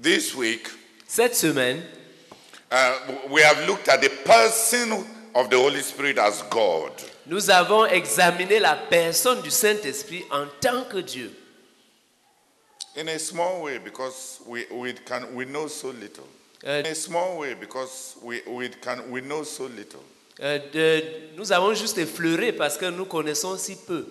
This week, Cette semaine, uh, we have looked at the person of the Holy Spirit as God. nous avons examiné la personne du Saint-Esprit en tant que Dieu. In a small way, because we, we, can, we know so little. Euh, In a small way, because we, we, can, we know so little. euh, de- nous avons juste effleuré parce que nous connaissons si peu.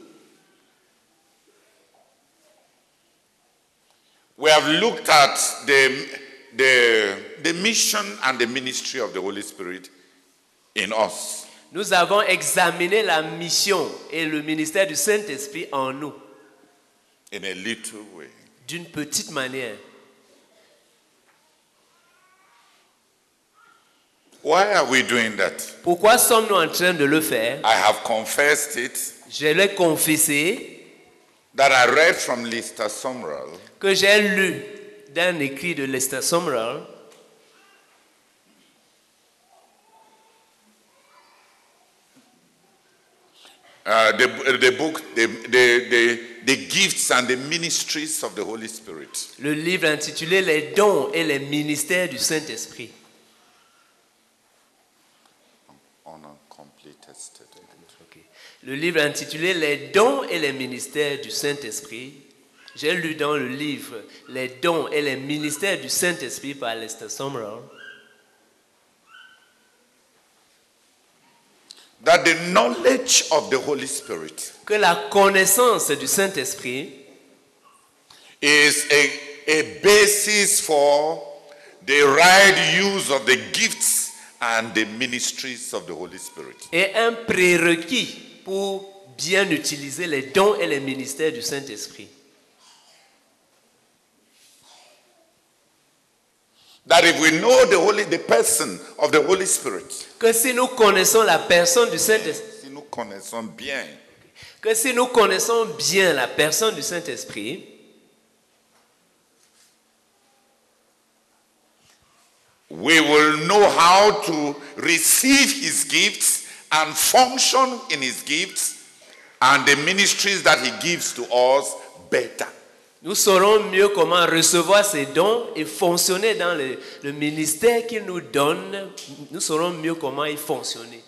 We have looked at the, the, the mission and the ministry of the Holy Spirit in us. Nous avons examiné la mission et le ministère du Saint-Esprit en nous in a little way. d'une petite manière. Why are we doing that? Pourquoi sommes-nous en train de le faire? I have confessed it Je l'ai confessé that I read from Lister Sumrall que j'ai lu d'un écrit de Lester Sumrall uh, the, the book, the, the, the, the gifts and the ministries of the Holy Spirit. le livre intitulé Les dons et les ministères du Saint-Esprit. On a complete yesterday. Ok. Le livre intitulé Les dons et les ministères du Saint-Esprit. J'ai lu dans le livre Les dons et les ministères du Saint-Esprit par Lester Sumrall That the knowledge of the Holy Spirit que la connaissance du Saint-Esprit is a, a basis for the right use of the gifts and the ministries of the Holy Spirit. est un prérequis pour bien utiliser les dons et les ministères du Saint-Esprit. That if we know the Holy, the person of the Holy Spirit, Que si nous connaissons la personne du Saint-Esprit, si nous connaissons bien, que si nous connaissons bien la personne du Saint-Esprit, we will know how to receive his gifts and function in his gifts and the ministries that he gives to us better. Nous saurons mieux comment recevoir ces dons et fonctionner dans le, le ministère qu'il nous donne. Nous saurons mieux comment y fonctionner.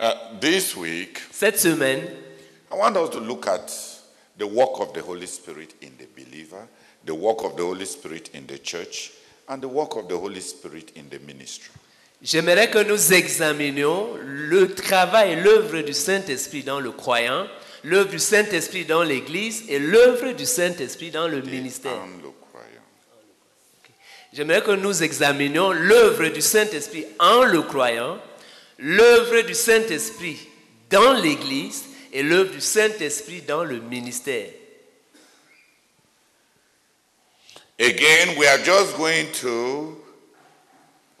Uh, this week, Cette semaine, I want us to look at the work of the Holy Spirit in the believer, the work of the Holy Spirit in the church, and the work of the Holy Spirit in the ministry. J'aimerais que nous examinions le travail l'œuvre du Saint-Esprit dans le croyant, l'œuvre du Saint-Esprit dans l'Église et l'œuvre du Saint-Esprit dans le ministère. J'aimerais que nous examinions l'œuvre du Saint-Esprit en le croyant, l'œuvre du Saint-Esprit dans l'Église et l'œuvre du Saint-Esprit dans le ministère. Again, we are just going to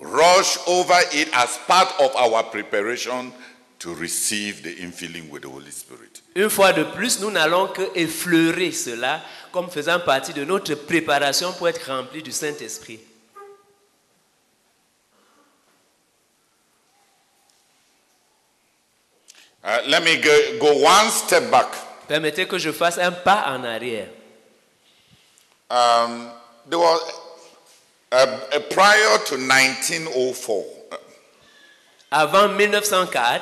rush over it as part of our preparation to receive the infilling with the Holy Spirit. Une fois de plus, nous n'allons que effleurer cela comme faisant partie de notre préparation pour être remplis du Saint-Esprit. Uh, let me go, go one step back. Permettez que je fasse un pas en arrière. Um, there was uh, uh, prior to 1904, uh, Avant 1904,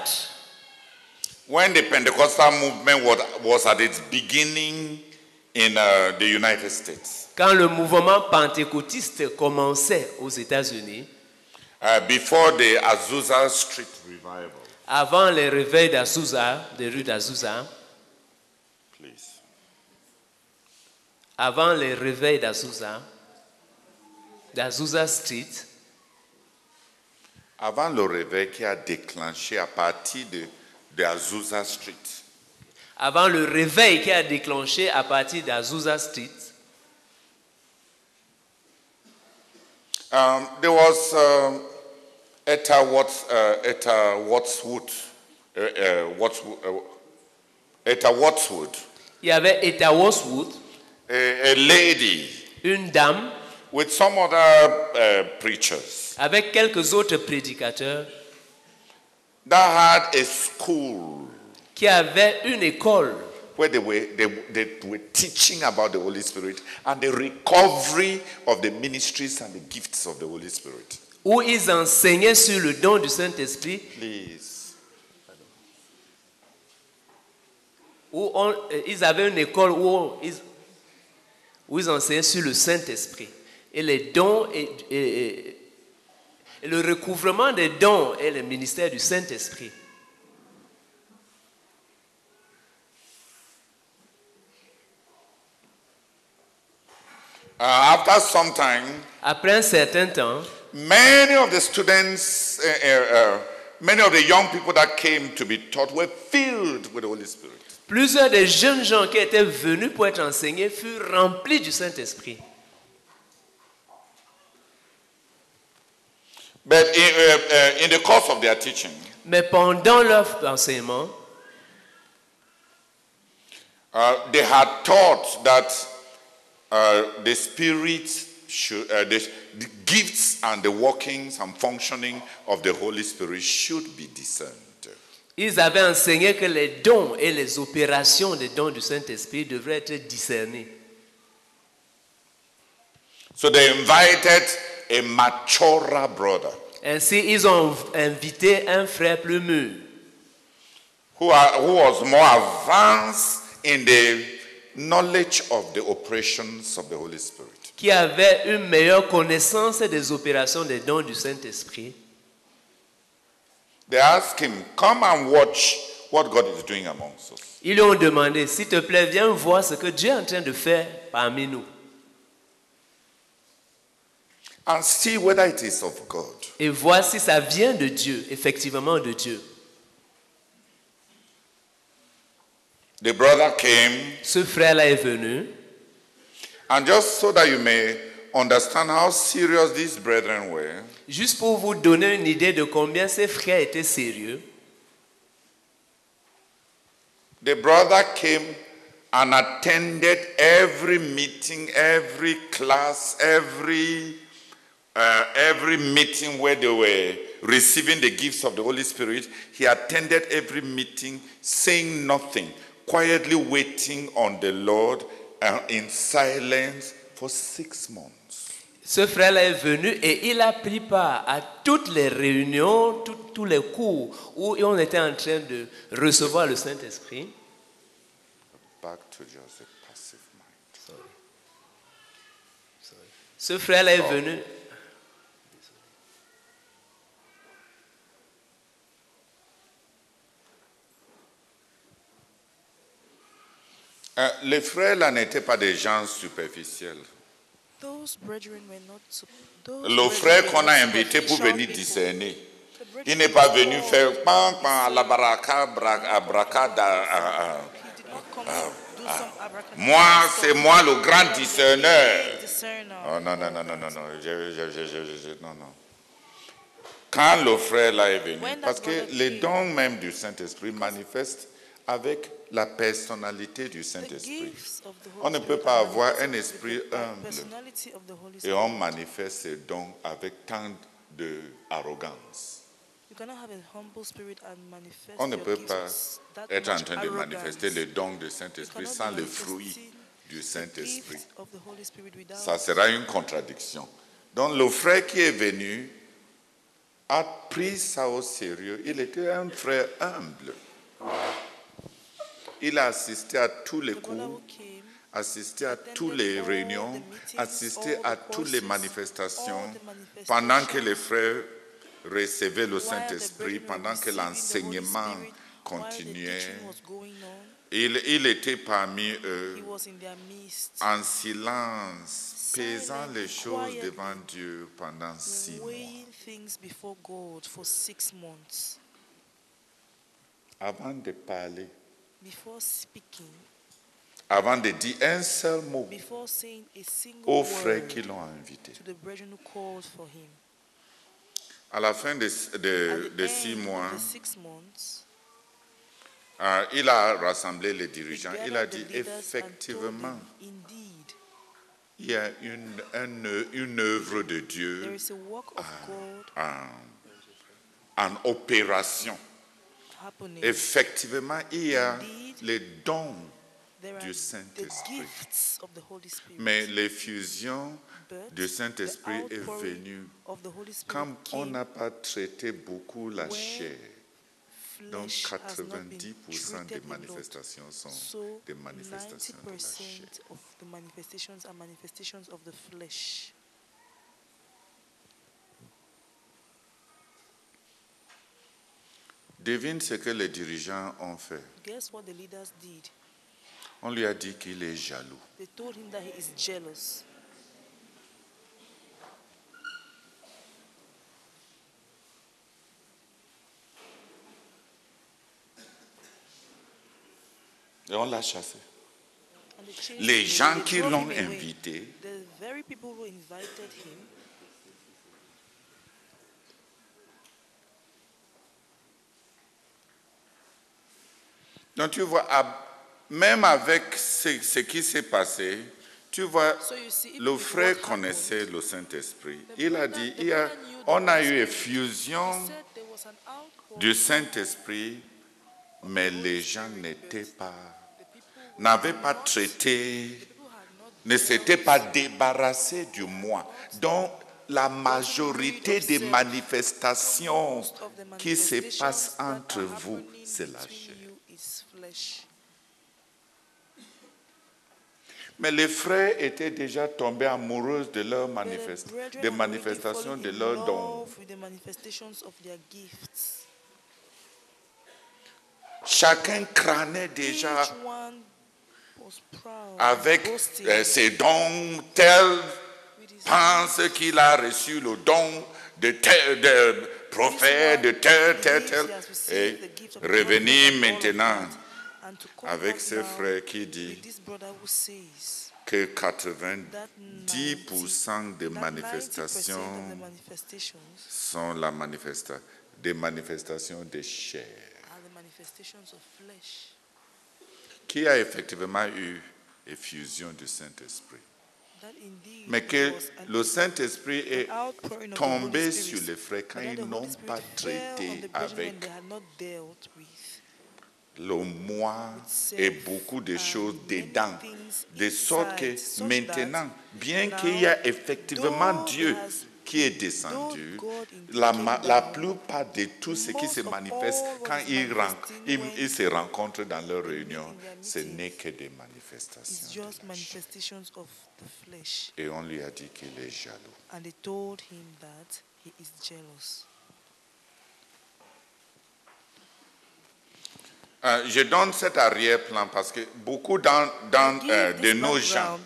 when the Pentecostal movement was, was at its beginning in uh, the United States. quand le mouvement pentecôtiste commençait aux États-Unis, Uh, before the Azusa Street revival, avant les réveils d'Azusa, des rues d'Azusa, avant les réveils d'Azusa, d'Azusa Street, Avant le réveil qui a déclenché à partir de, de Azusa Street, avant le réveil qui a déclenché à partir d'Azusa Street, um, there was um, Etta, Watts, uh, Etta Wattswood, uh, uh, Wattswood, uh, Etta Wattswood, il y avait Etta Westwood, a, a lady. une dame, with some other uh, preachers avec quelques autres prédicateurs that had a school qui avait une école where they were, they, they were teaching about the Holy Spirit and the recovery of the ministries and the gifts of the Holy Spirit. où ils enseignaient sur le don du Saint-Esprit, Please. où on- euh, ils avaient une école où, on- ils, où ils enseignaient sur le Saint-Esprit. Et les dons et, et- et- et le recouvrement des dons et le ministère du Saint-Esprit. Uh, after some time, Après un certain temps, many of the students, uh, uh, uh, many of the young people that came to be taught were filled with the Holy Spirit. plusieurs des jeunes gens qui étaient venus pour être enseignés furent remplis du Saint-Esprit. But in, uh, uh, in the course of their teaching, Mais pendant leur enseignement, uh, they had taught that uh, the Spirit should, uh, the, the gifts and the workings and functioning of the Holy Spirit should be discerned. ils avaient enseigné que les dons et les opérations des dons du Saint-Esprit devraient être discernés. So they invited a maturer brother Ainsi, ils ont invité un frère plus mûr, who, are, who was more advanced in the knowledge of the operations of the Holy Spirit. qui avait une meilleure connaissance des opérations des dons du Saint-Esprit. They asked him, Come and watch what God is doing amongst us. Ils lui ont demandé, s'il te plaît, viens voir ce que Dieu est en train de faire parmi nous. And see whether it is of God. Et voir si ça vient de Dieu, effectivement de Dieu. The brother came, Ce frère-là est venu. and just so that you may understand how serious these brethren were, Juste pour vous donner une idée de combien ces frères étaient sérieux, the brother came and attended every meeting, every class, every uh, every meeting where they were receiving the gifts of the Holy Spirit. He attended every meeting, saying nothing, quietly waiting on the Lord uh, in silence for six months. ce frère-là est venu et il a pris part à toutes les réunions, tout- tous les cours où on était en train de recevoir le Saint-Esprit. Back to just a passive mind. Ce frère-là est venu. Euh, les frères là n'étaient pas des gens superficiels. Those brethren were not sup- those Le frère qu'on a invité pour venir discerner, il n'est pas venu faire pan, pan, à la baraka, bra- à bracada, à- à- Moi, c'est moi le grand discerneur. Oh, non, non, non, non, non, non, je, je, je, je, je- je- non, non. Quand le frère là est venu, When that parce que brother les came- dons même du Saint-Esprit manifestent avec la personnalité du Saint-Esprit. On ne peut pas avoir un esprit humble Et on manifeste ces dons avec tant d'arrogance. You cannot have a humble spirit and manifest On ne peut pas être en train de manifester les dons du Saint-Esprit sans fruits manifesting du Saint-Esprit. Ça sera une contradiction. Donc le frère qui est venu a pris ça au sérieux. Il était un frère humble. Il a assisté à tous les cours, assisté à toutes les réunions, assisté à toutes les manifestations pendant que les frères recevaient le Saint-Esprit, pendant que l'enseignement continuait. Il, il était parmi eux en silence, pesant les choses devant Dieu pendant six mois. Avant de parler, before speaking, avant de dire un seul mot before saying a single aux frères word qui l'ont invité. to the brethren who called for him. À la fin de, At de- the de end six of mois, the six months, euh, il a rassemblé les he dirigeants. Il a gathered dit the leaders and told effectivement, Indeed, il y a une, un- une œuvre de there Dieu is a work of God en, en opération happening. Effectivement, il y a les dons, du Saint-Esprit. mais l'effusion du Saint-Esprit est venue quand on n'a pas traité beaucoup la chair. Donc flesh has not been 90% des manifestations sont So des manifestations de la chair. Devine ce que les dirigeants ont fait. Guess what the leaders did? On lui a dit qu'il est jaloux. They told him that he is jealous. Et on l'a chassé. Les gens qui l'ont invité The very people who invited him Donc tu vois, même avec ce, qui s'est passé, tu vois, le frère connaissait le Saint-Esprit. Il a dit, il y a- on a eu effusion du Saint-Esprit, mais les gens n'étaient pas, n'avaient pas traité, ne s'étaient pas débarrassés du moi. Donc, la majorité des manifestations qui se passent entre vous, c'est la chair. Mais les frères étaient déjà tombés amoureux de manifest- des already manifestations de leurs dons. Chacun crânait déjà avec euh, ses dons, tel with his pense qu'il a reçu le don de tel de prophète, de tel, tel, tel. Et revenir maintenant avec ce frère qui dit que that 90% des 90% of the manifestations sont la manifesta des manifestations de chair. are the manifestations of flesh. Qui a effectivement eu effusion du Saint-Esprit. Mais que le Saint-Esprit est tombé sur les frères quand ils n'ont pas traité avec they had not dealt with. Le moi et beaucoup de choses dedans. De sorte que maintenant, bien qu'il y a effectivement Dieu qui est descendu, la, plupart de tout ce qui se manifeste quand ils, se rencontrent dans leur réunion, ce n'est que des manifestations. de la. Et on lui a dit qu'il est jaloux. And they told him that he is jealous. Euh, je donne cet arrière-plan parce que beaucoup dans, dans, euh, de nos gens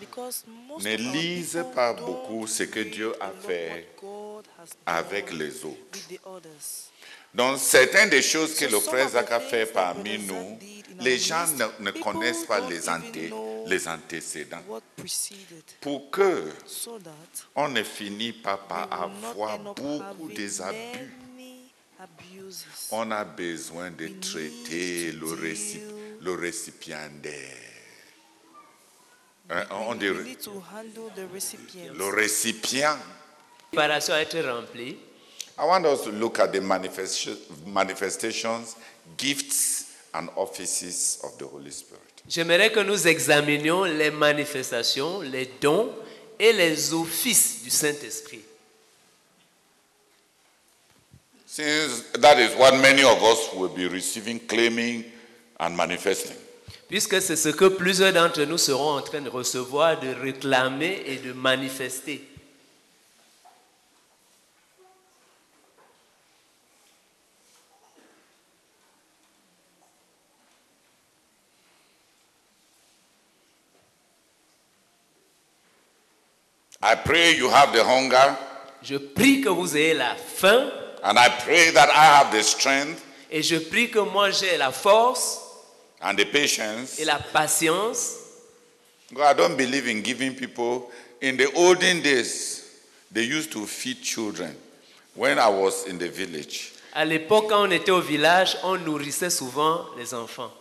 ne lisent pas beaucoup ce que Dieu a fait avec les autres. Donc, certaines des choses que le frère Zach a fait parmi nous, les gens ne, connaissent pas les, anté- les antécédents. Pour que so that on ne finisse pas par avoir beaucoup des abus. On a besoin de traiter le, réci- deal- le récipiendaire. Hein, on dit le récipient. Préparation à être remplie. I want us to look at the manifestation- manifestations, gifts, and offices of the Holy Spirit. J'aimerais que nous examinions les manifestations, les dons et les offices du Saint-Esprit. Since that is what many of us will be receiving, claiming, and manifesting. Puisque c'est ce que plusieurs d'entre nous seront en train de recevoir, de réclamer et de manifester. I pray you have the hunger, Je prie que vous ayez la faim and I pray that I have the strength et je prie que moi j'ai la force and the patience. et la patience. God, I don't believe in giving people. In the olden days, they used to feed children. When I was in the village, À l'époque, quand on était au village, on nourrissait souvent les enfants.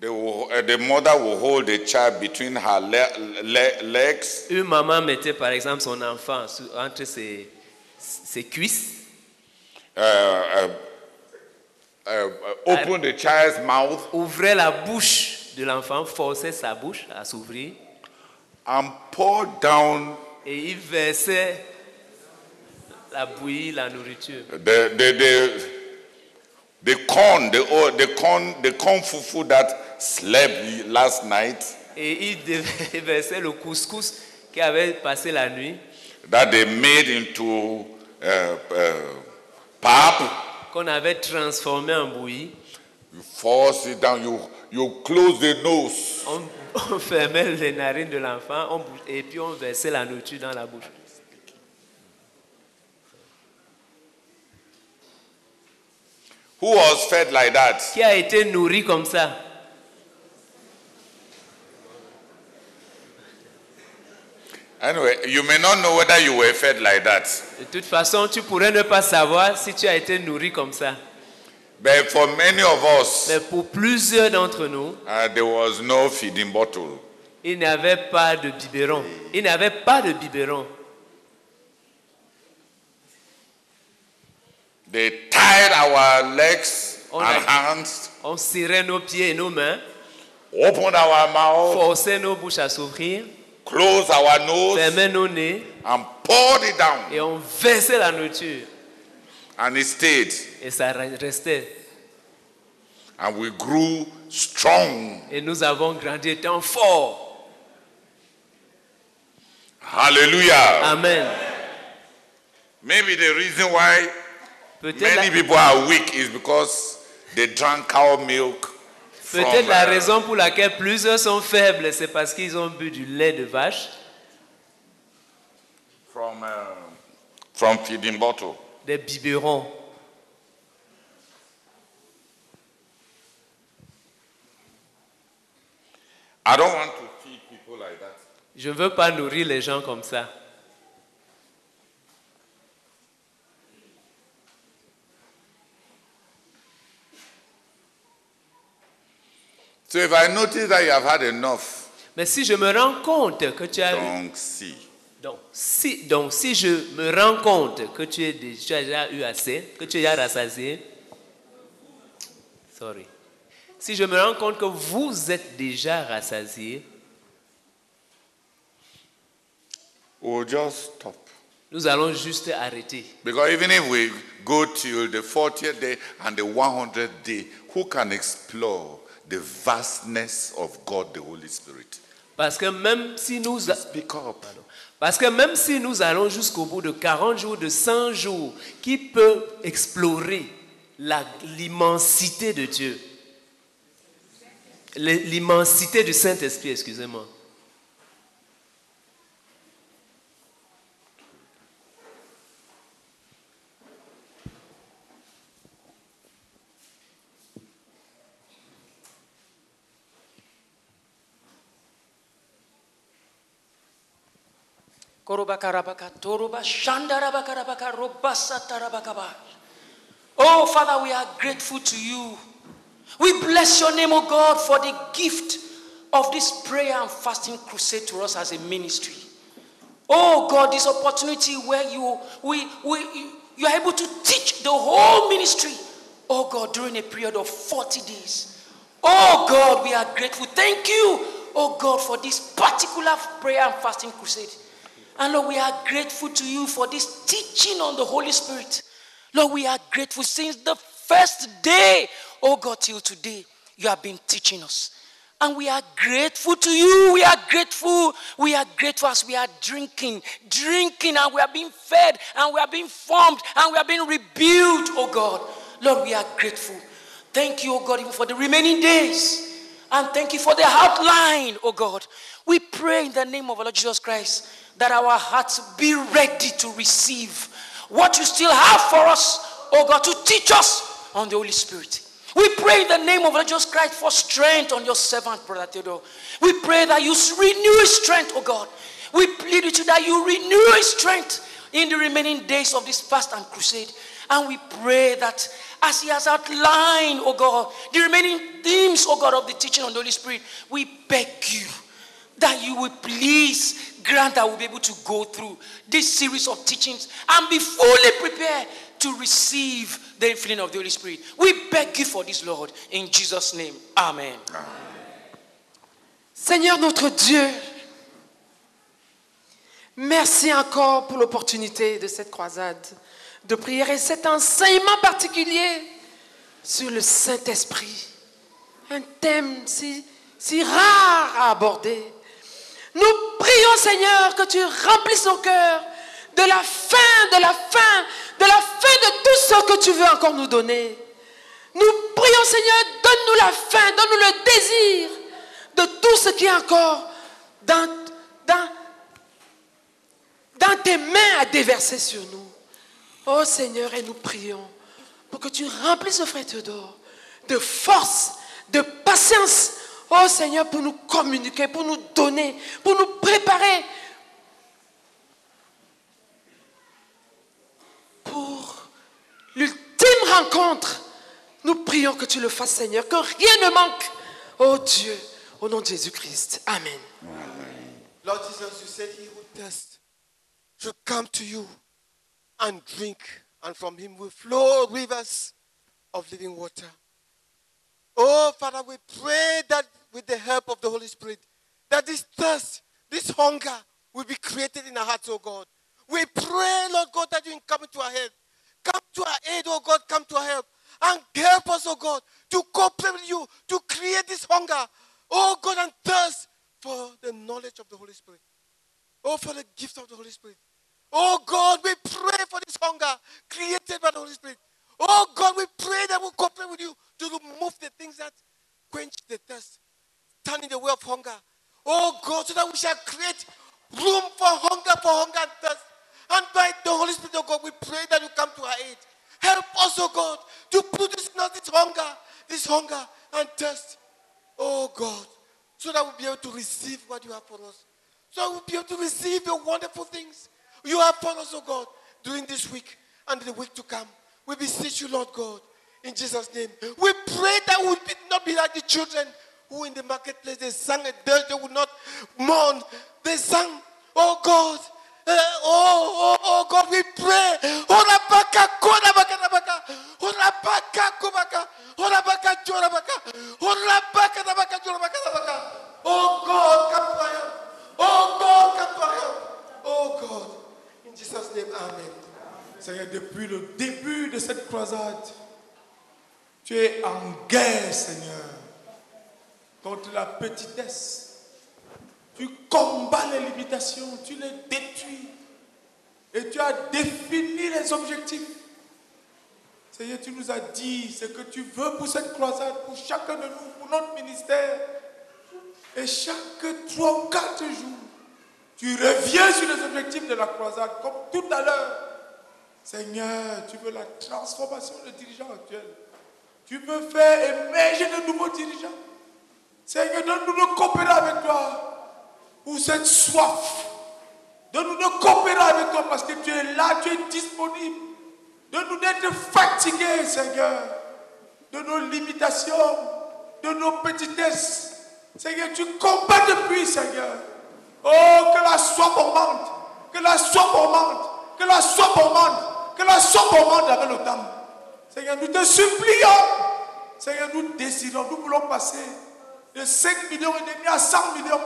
they will, uh, the mother will hold the child between her le- le- legs Une maman mettait par exemple son enfant sous- entre ses, ses cuisses uh, opened the child's mouth ouvrait la bouche de l'enfant, forçait sa bouche à s'ouvrir and poured down et il versait la bouillie, la nourriture. the, the, the, the corn, the, oh, the corn, the corn fufu that slept last night, Et il versait le couscous qui avait passé la nuit, that they made into uh, uh, qu'on avait transformé en bouillie. You force it down. You you close the nose. On, on fermait les narines de l'enfant et puis on versait la nourriture dans la bouche. Who was fed like that? Qui a été nourri comme ça? Anyway, you may not know whether you were fed like that. De toute façon, tu pourrais ne pas savoir si tu as été nourri comme ça. But for many of us, Mais pour plusieurs d'entre nous, uh, there was no feeding bottle. il n'y avait pas de biberon. Il n'y avait pas de biberon. They tied our legs Oh, and hands, On serrait nos pieds et nos mains, opened our mouth, forçait nos bouches à s'ouvrir, closed our nose, fermait nos nez and poured it down. et on versait la nourriture. And it stayed. Et ça re- restait. And we grew strong. Et nous avons grandi étant forts. Hallelujah. Amen. Maybe the reason why many people are weak is because they drank cow milk peut-être la uh, raison pour laquelle plusieurs sont faibles, c'est parce qu'ils ont bu du lait de vache, from, uh, from feeding bottle. des biberons. I don't want to feed people like that. Je ne veux pas nourrir les gens comme ça. So if I notice that you have had enough, Mais si je me rends compte que tu as eu don't see. Donc si, donc, si je me rends compte que tu, es dé- tu as déjà eu assez, que tu es déjà rassasié, sorry. Si je me rends compte que vous êtes déjà rassasié, We'll just stop. nous allons juste arrêter. Because even if we go till the 40th day and the 100th day, who can explore? The vastness of God, the Holy Spirit? Parce que même si nous, a- parce que même si nous allons jusqu'au bout de 40 jours, de 100 jours, qui peut explorer l'immensité de Dieu? L'immensité du Saint-Esprit, excusez-moi. Oh, Father, we are grateful to you. We bless your name, oh God, for the gift of this prayer and fasting crusade to us as a ministry. Oh God, this opportunity where you we, we you are able to teach the whole ministry. Oh God, during a period of 40 days. Oh God, we are grateful. Thank you, oh God, for this particular prayer and fasting crusade. And Lord, we are grateful to you for this teaching on the Holy Spirit. Lord, we are grateful since the first day, oh God, till today, you have been teaching us. And we are grateful to you. We are grateful. We are grateful as we are drinking, drinking, and we are being fed, and we are being formed, and we are being rebuilt, oh God. Lord, we are grateful. Thank you, oh God, even for the remaining days. And thank you for the outline, oh God. We pray in the name of our Lord Jesus Christ that our hearts be ready to receive what you still have for us, oh God, to teach us on the Holy Spirit. We pray in the name of Jesus Christ for strength on your servant, Brother Theodore. We pray that you renew his strength, oh God. We plead with you that you renew his strength in the remaining days of this fast and crusade. And we pray that as he has outlined, oh God, the remaining themes, oh God, of the teaching on the Holy Spirit, we beg you that you will please grant that we'll be able to go through this series of teachings and be fully prepared to receive the infilling of the Holy Spirit. We beg you for this, Lord, in Jesus' name. Amen. Seigneur notre Dieu, merci encore pour l'opportunité de cette croisade de prière et cet enseignement particulier sur le Saint-Esprit. Un thème si, si rare à aborder. Seigneur que tu remplisses nos cœurs de la fin, de la fin, de la fin de tout ce que tu veux encore nous donner. Nous prions Seigneur, donne-nous la fin, donne-nous le désir de tout ce qui est encore dans, dans, dans tes mains à déverser sur nous. Oh Seigneur, et nous prions pour que tu remplisses ce frère Théodore de force, de patience. Oh Seigneur, pour nous communiquer, pour nous donner, pour nous préparer pour l'ultime rencontre. Nous prions que tu le fasses, Seigneur, que rien ne manque. Oh Dieu, au nom de Jésus-Christ. Amen. Lord Jesus, you said he who thirsts should come to you and drink, and from him will flow rivers of living water. Oh, Father, we pray that with the help of the Holy Spirit, that this thirst, this hunger will be created in our hearts, oh God. We pray, Lord God, that you come to our help. Come to our aid, oh God, come to our help. And help us, oh God, to cooperate with you, to create this hunger, oh God, and thirst for the knowledge of the Holy Spirit. Oh, for the gift of the Holy Spirit. Oh God, we pray for this hunger created by the Holy Spirit. Oh God, we pray that we'll cooperate with you to remove the things that quench the thirst, stand in the way of hunger. Oh God, so that we shall create room for hunger, for hunger and thirst. And by the Holy Spirit, of God, we pray that you come to our aid. Help us, oh God, to produce not this hunger, this hunger and thirst. Oh God, so that we'll be able to receive what you have for us. So we'll be able to receive your wonderful things you have for us, oh God, during this week and the week to come. We beseech you, Lord God, in Jesus' name. We pray that we will not be like the children who in the marketplace they sang a dirge, they would not mourn. They sang, oh God, uh, oh, oh, oh God, we pray. Orabaka, korabaka, rabaka. Orabaka, kubaka. Orabaka, chorabaka. Orabaka, rabaka, chorabaka, rabaka. Oh God, come. Oh God, come. Oh God, in Jesus' name, Amen. Seigneur, depuis le début de cette croisade, tu es en guerre, Seigneur, contre la petitesse. Tu combats les limitations, tu les détruis. Et tu as défini les objectifs. Seigneur, tu nous as dit ce que tu veux pour cette croisade, pour chacun de nous, pour notre ministère. Et chaque trois ou quatre jours, tu reviens sur les objectifs de la croisade, comme tout à l'heure. Seigneur, tu veux la transformation des dirigeants actuels. Tu veux faire émerger de nouveaux dirigeants. Seigneur, donne-nous de coopérer avec toi pour cette soif. Donne-nous de coopérer avec toi parce que tu es là, tu es disponible. Donne-nous d'être fatigués, Seigneur, de nos limitations, de nos petitesses. Seigneur, tu combats depuis, Seigneur. Oh, que la soif augmente, que la soif augmente, que la soif augmente, que la soif augmente avec le temps. Seigneur, nous te supplions. Seigneur, nous désirons, nous voulons passer de 5 millions et demi à 100 millions.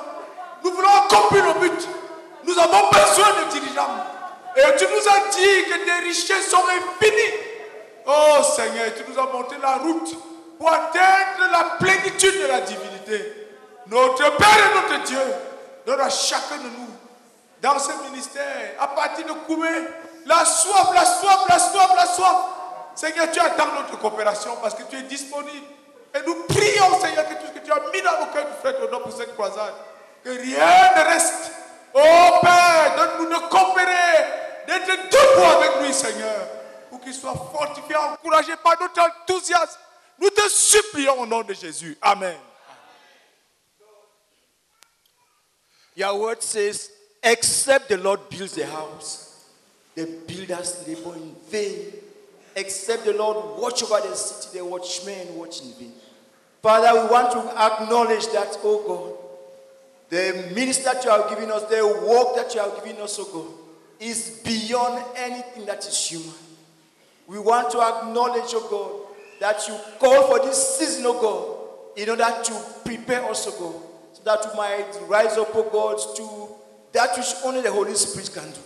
Nous voulons accomplir le but. Nous avons besoin de dirigeants. Et tu nous as dit que tes richesses sont infinies. Oh Seigneur, tu nous as montré la route pour atteindre la plénitude de la divinité. Notre Père et notre Dieu, donne à chacun de nous, dans ce ministère, à partir de Koumé, la soif, la soif, la soif, la soif. Seigneur, tu attends notre coopération parce que tu es disponible. Et nous prions, Seigneur, que que tu as mis dans le cœur du frère Théodore pour cette croisade, que rien ne reste. Oh Père, donne-nous de coopérer, d'être debout avec lui, Seigneur, pour qu'il soit fortifié, encouragé par notre enthousiasme. Nous te supplions au nom de Jésus. Amen. Your word says, except the Lord builds a house, the builders labor in vain. Except the Lord watch over the city, the watchmen watch in vain. Father, we want to acknowledge that, oh God, the ministry that you have given us, the work that you have given us, oh God, is beyond anything that is human. We want to acknowledge, oh God, that you call for this season, oh God, in order to prepare us, oh God, so that we might rise up, oh God, to that which only the Holy Spirit can do.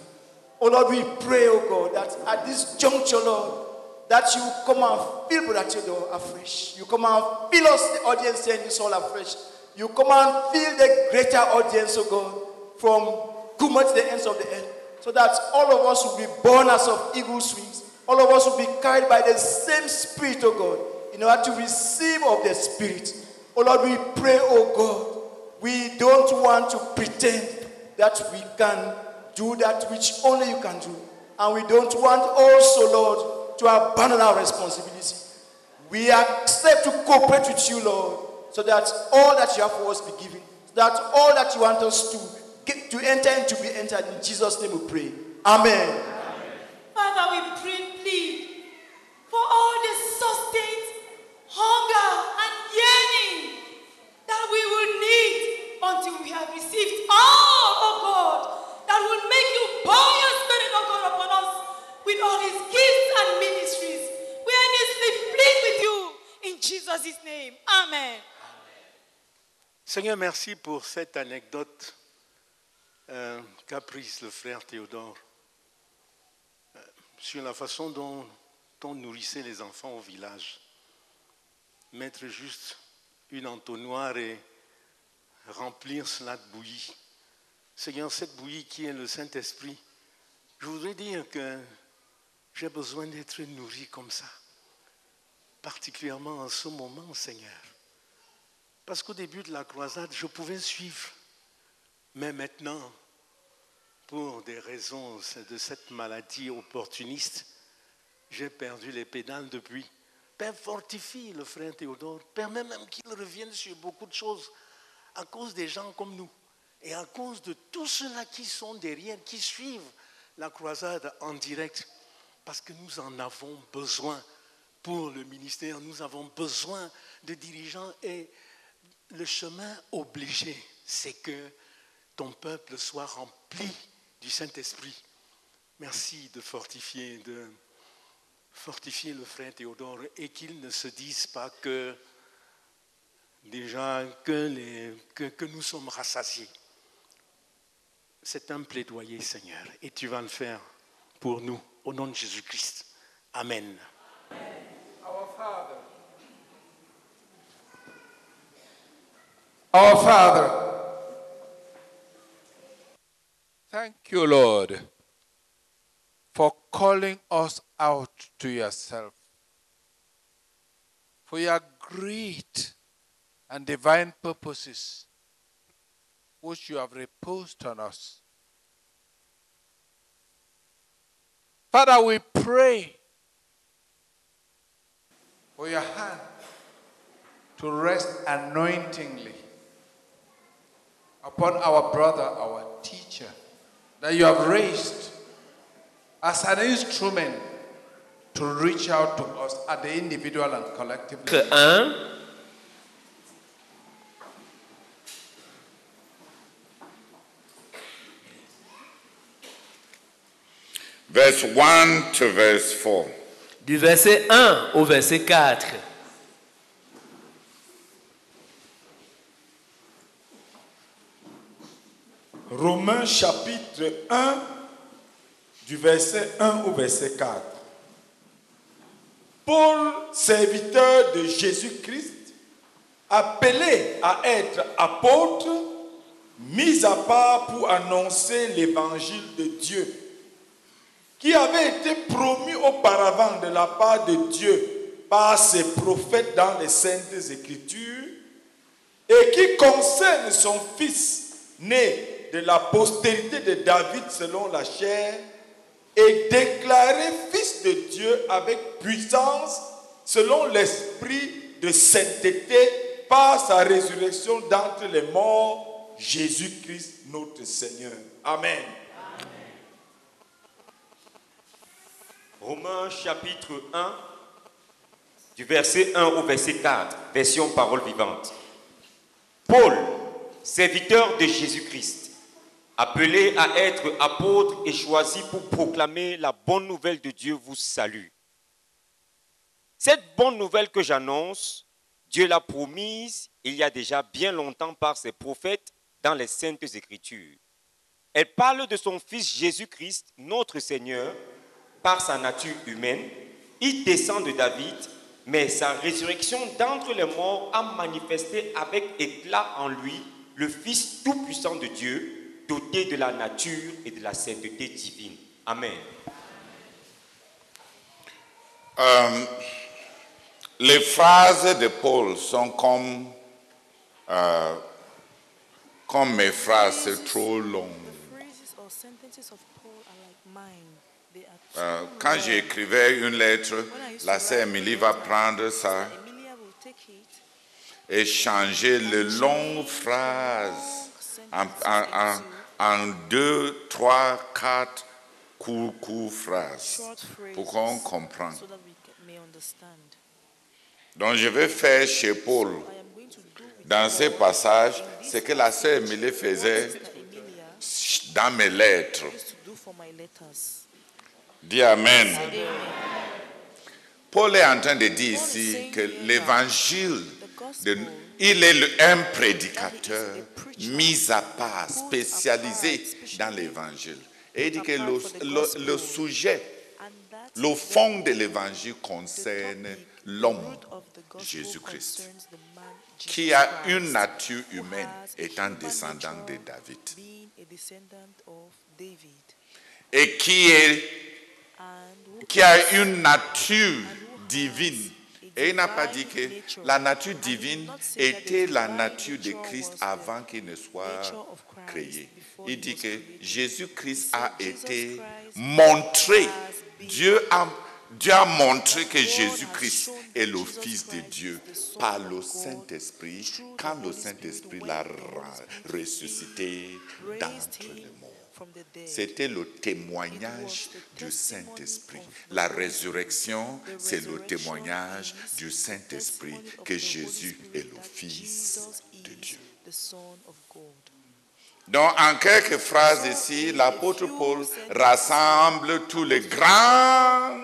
Oh Lord, we pray, oh God, that at this juncture, Lord, that you come and fill Brother Theodore afresh. You come and fill us, the audience in this hall afresh. You come and fill the greater audience, oh God, from Kuma to the ends of the earth, so that all of us will be born as of eagle's wings. All of us will be carried by the same Spirit, oh God, in order to receive of the Spirit. Oh Lord, we pray, oh God, we don't want to pretend that we can do that which only you can do. And we don't want also, Lord, to abandon our responsibility. We accept to cooperate with you, Lord, so that all that you have for us be given. So that all that you want us to get to enter into be entered. In Jesus' name we pray. Amen. Father, we pray, plead for all the sustained hunger and yearning that we will need until we have received all, oh God, that will make you pour your spirit, oh God, upon us with all his gifts and ministries. We earnestly plead with you in Jesus' name. Amen. Seigneur, merci pour cette anecdote euh, qu'a prise le frère Théodore euh, sur la façon dont on nourrissait les enfants au village. Mettre juste une entonnoir et remplir cela de bouillie. Seigneur, cette bouillie qui est le Saint-Esprit, je voudrais dire que j'ai besoin d'être nourri comme ça, particulièrement en ce moment, Seigneur. Parce qu'au début de la croisade, je pouvais suivre, mais maintenant, pour des raisons de cette maladie opportuniste, j'ai perdu les pédales depuis. Père, fortifie le frère Théodore. Permets même qu'il revienne sur beaucoup de choses à cause des gens comme nous et à cause de tous ceux-là qui sont derrière, qui suivent la croisade en direct. Parce que nous en avons besoin pour le ministère. Nous avons besoin de dirigeants et le chemin obligé, c'est que ton peuple soit rempli du Saint-Esprit. Merci de fortifier, de fortifier le frère Théodore et qu'il ne se dise pas que déjà que, que nous sommes rassasiés. C'est un plaidoyer, Seigneur, et tu vas le faire pour nous, au nom de Jésus-Christ. Amen. Our Father. Our Father. Thank you, Lord, for calling us out to yourself. For your great and divine purposes which you have reposed on us. Father, we pray for your hand to rest anointingly upon our brother, our teacher, that you have raised as an instrument to reach out to us at the individual and collective level. Verse 1 to verse 4. du verset 1 au verset 4. Romains chapitre 1, du verset 1 au verset 4. Paul, serviteur de Jésus-Christ, appelé à être apôtre, mis à part pour annoncer l'évangile de Dieu, qui avait été promis auparavant de la part de Dieu par ses prophètes dans les saintes écritures, et qui concerne son fils né de la postérité de David selon la chair, et déclaré fils de Dieu avec puissance selon l'esprit de sainteté par sa résurrection d'entre les morts, Jésus-Christ notre Seigneur. Amen. Romains chapitre 1, du verset 1 au verset 4, version parole vivante. Paul, serviteur de Jésus-Christ, appelé à être apôtre et choisi pour proclamer la bonne nouvelle de Dieu, vous salue. Cette bonne nouvelle que j'annonce, Dieu l'a promise il y a déjà bien longtemps par ses prophètes dans les saintes écritures. Elle parle de son Fils Jésus-Christ, notre Seigneur, par sa nature humaine. Il descend de David, mais sa résurrection d'entre les morts a manifesté avec éclat en lui le Fils tout-puissant de Dieu, doté de la nature et de la sainteté divine. Amen. Euh, les phrases de Paul sont comme, euh, comme mes phrases, c'est trop long. Phrases or sentences of Paul are like mine. Euh, quand j'écrivais une lettre, la sœur Emily va prendre ça et changer les longues phrases en, en- en- en deux, trois, quatre courts phrases pour qu'on comprenne. Donc je vais faire chez Paul, dans ces passages, ce que la sœur Emily faisait dans mes lettres. Dis Amen. Amen. Paul est en train de dire ici que l'évangile, il est le- un prédicateur mis à part, spécialisé dans l'évangile. Et il dit que le, le- le sujet, le fond de l'évangile concerne l'homme, Jésus-Christ, qui a une nature humaine étant descendant de David et qui, est, qui a une nature divine. Et il n'a pas dit que la nature divine était la nature de Christ avant qu'il ne soit créé. Il dit que Jésus-Christ a été montré. Dieu a, montré que Jésus-Christ est le Fils de Dieu par le Saint-Esprit quand le Saint-Esprit l'a ressuscité d'entre les morts. C'était le témoignage du Saint-Esprit. La résurrection, c'est le témoignage du Saint-Esprit que Jésus est le Fils de Dieu. Donc, en quelques phrases ici, l'apôtre Paul rassemble tous les grands,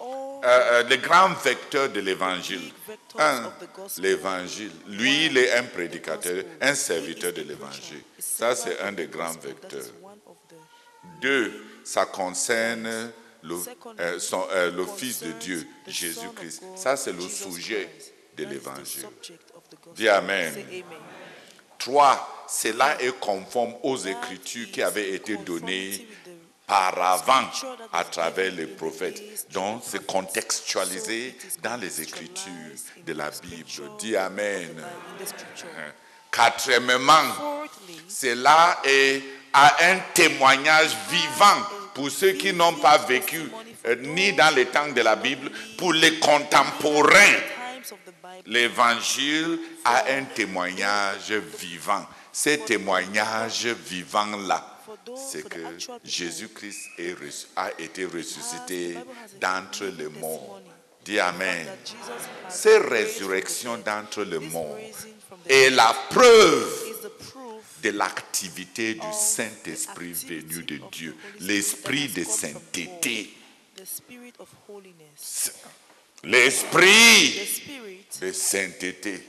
euh, euh, les grands vecteurs de l'évangile. Un, l'évangile. Lui, il est un prédicateur, un serviteur de l'évangile. Ça, c'est un des grands vecteurs. Deux, ça concerne le, euh, euh, de Dieu, Jésus-Christ. Ça, c'est le sujet de l'évangile. Dis Amen. Trois, cela est conforme aux Écritures qui avaient été données par avant à travers les prophètes. Donc, c'est contextualisé dans les Écritures de la Bible. Dis Amen. In the scripture. Quatrièmement, cela est à un témoignage vivant pour ceux qui n'ont pas vécu euh, ni dans les temps de la Bible, pour les contemporains. L'évangile a un témoignage vivant. Ce témoignage vivant-là, c'est que Jésus-Christ a été ressuscité d'entre les morts. Dis Amen. that Jesus has Cette raised from the résurrection dead. d'entre les morts est la preuve de l'activité du Saint-Esprit the venu de Dieu, l'esprit de sainteté, l'esprit de sainteté.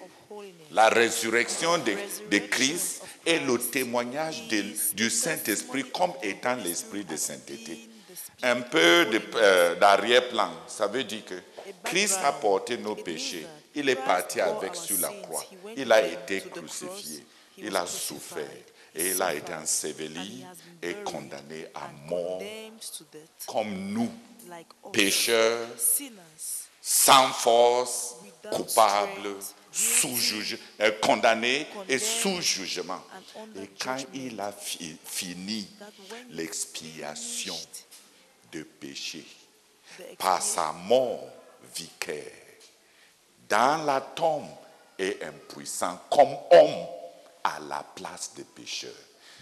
La résurrection de, de Christ est le témoignage de- du Saint-Esprit comme étant l'esprit de sainteté. Un peu euh, d'arrière-plan, ça veut dire que Christ a porté nos péchés. Il est parti avec sur la croix. Il a été crucifié. Il a souffert. Et il a été enseveli et condamné à mort comme nous, pécheurs, sans force, coupables, sous juge, euh, condamnés et sous jugement. Et quand il a fi- fini l'expiation de péché par sa mort vicaire, dans la tombe est impuissant comme homme à la place des pécheurs.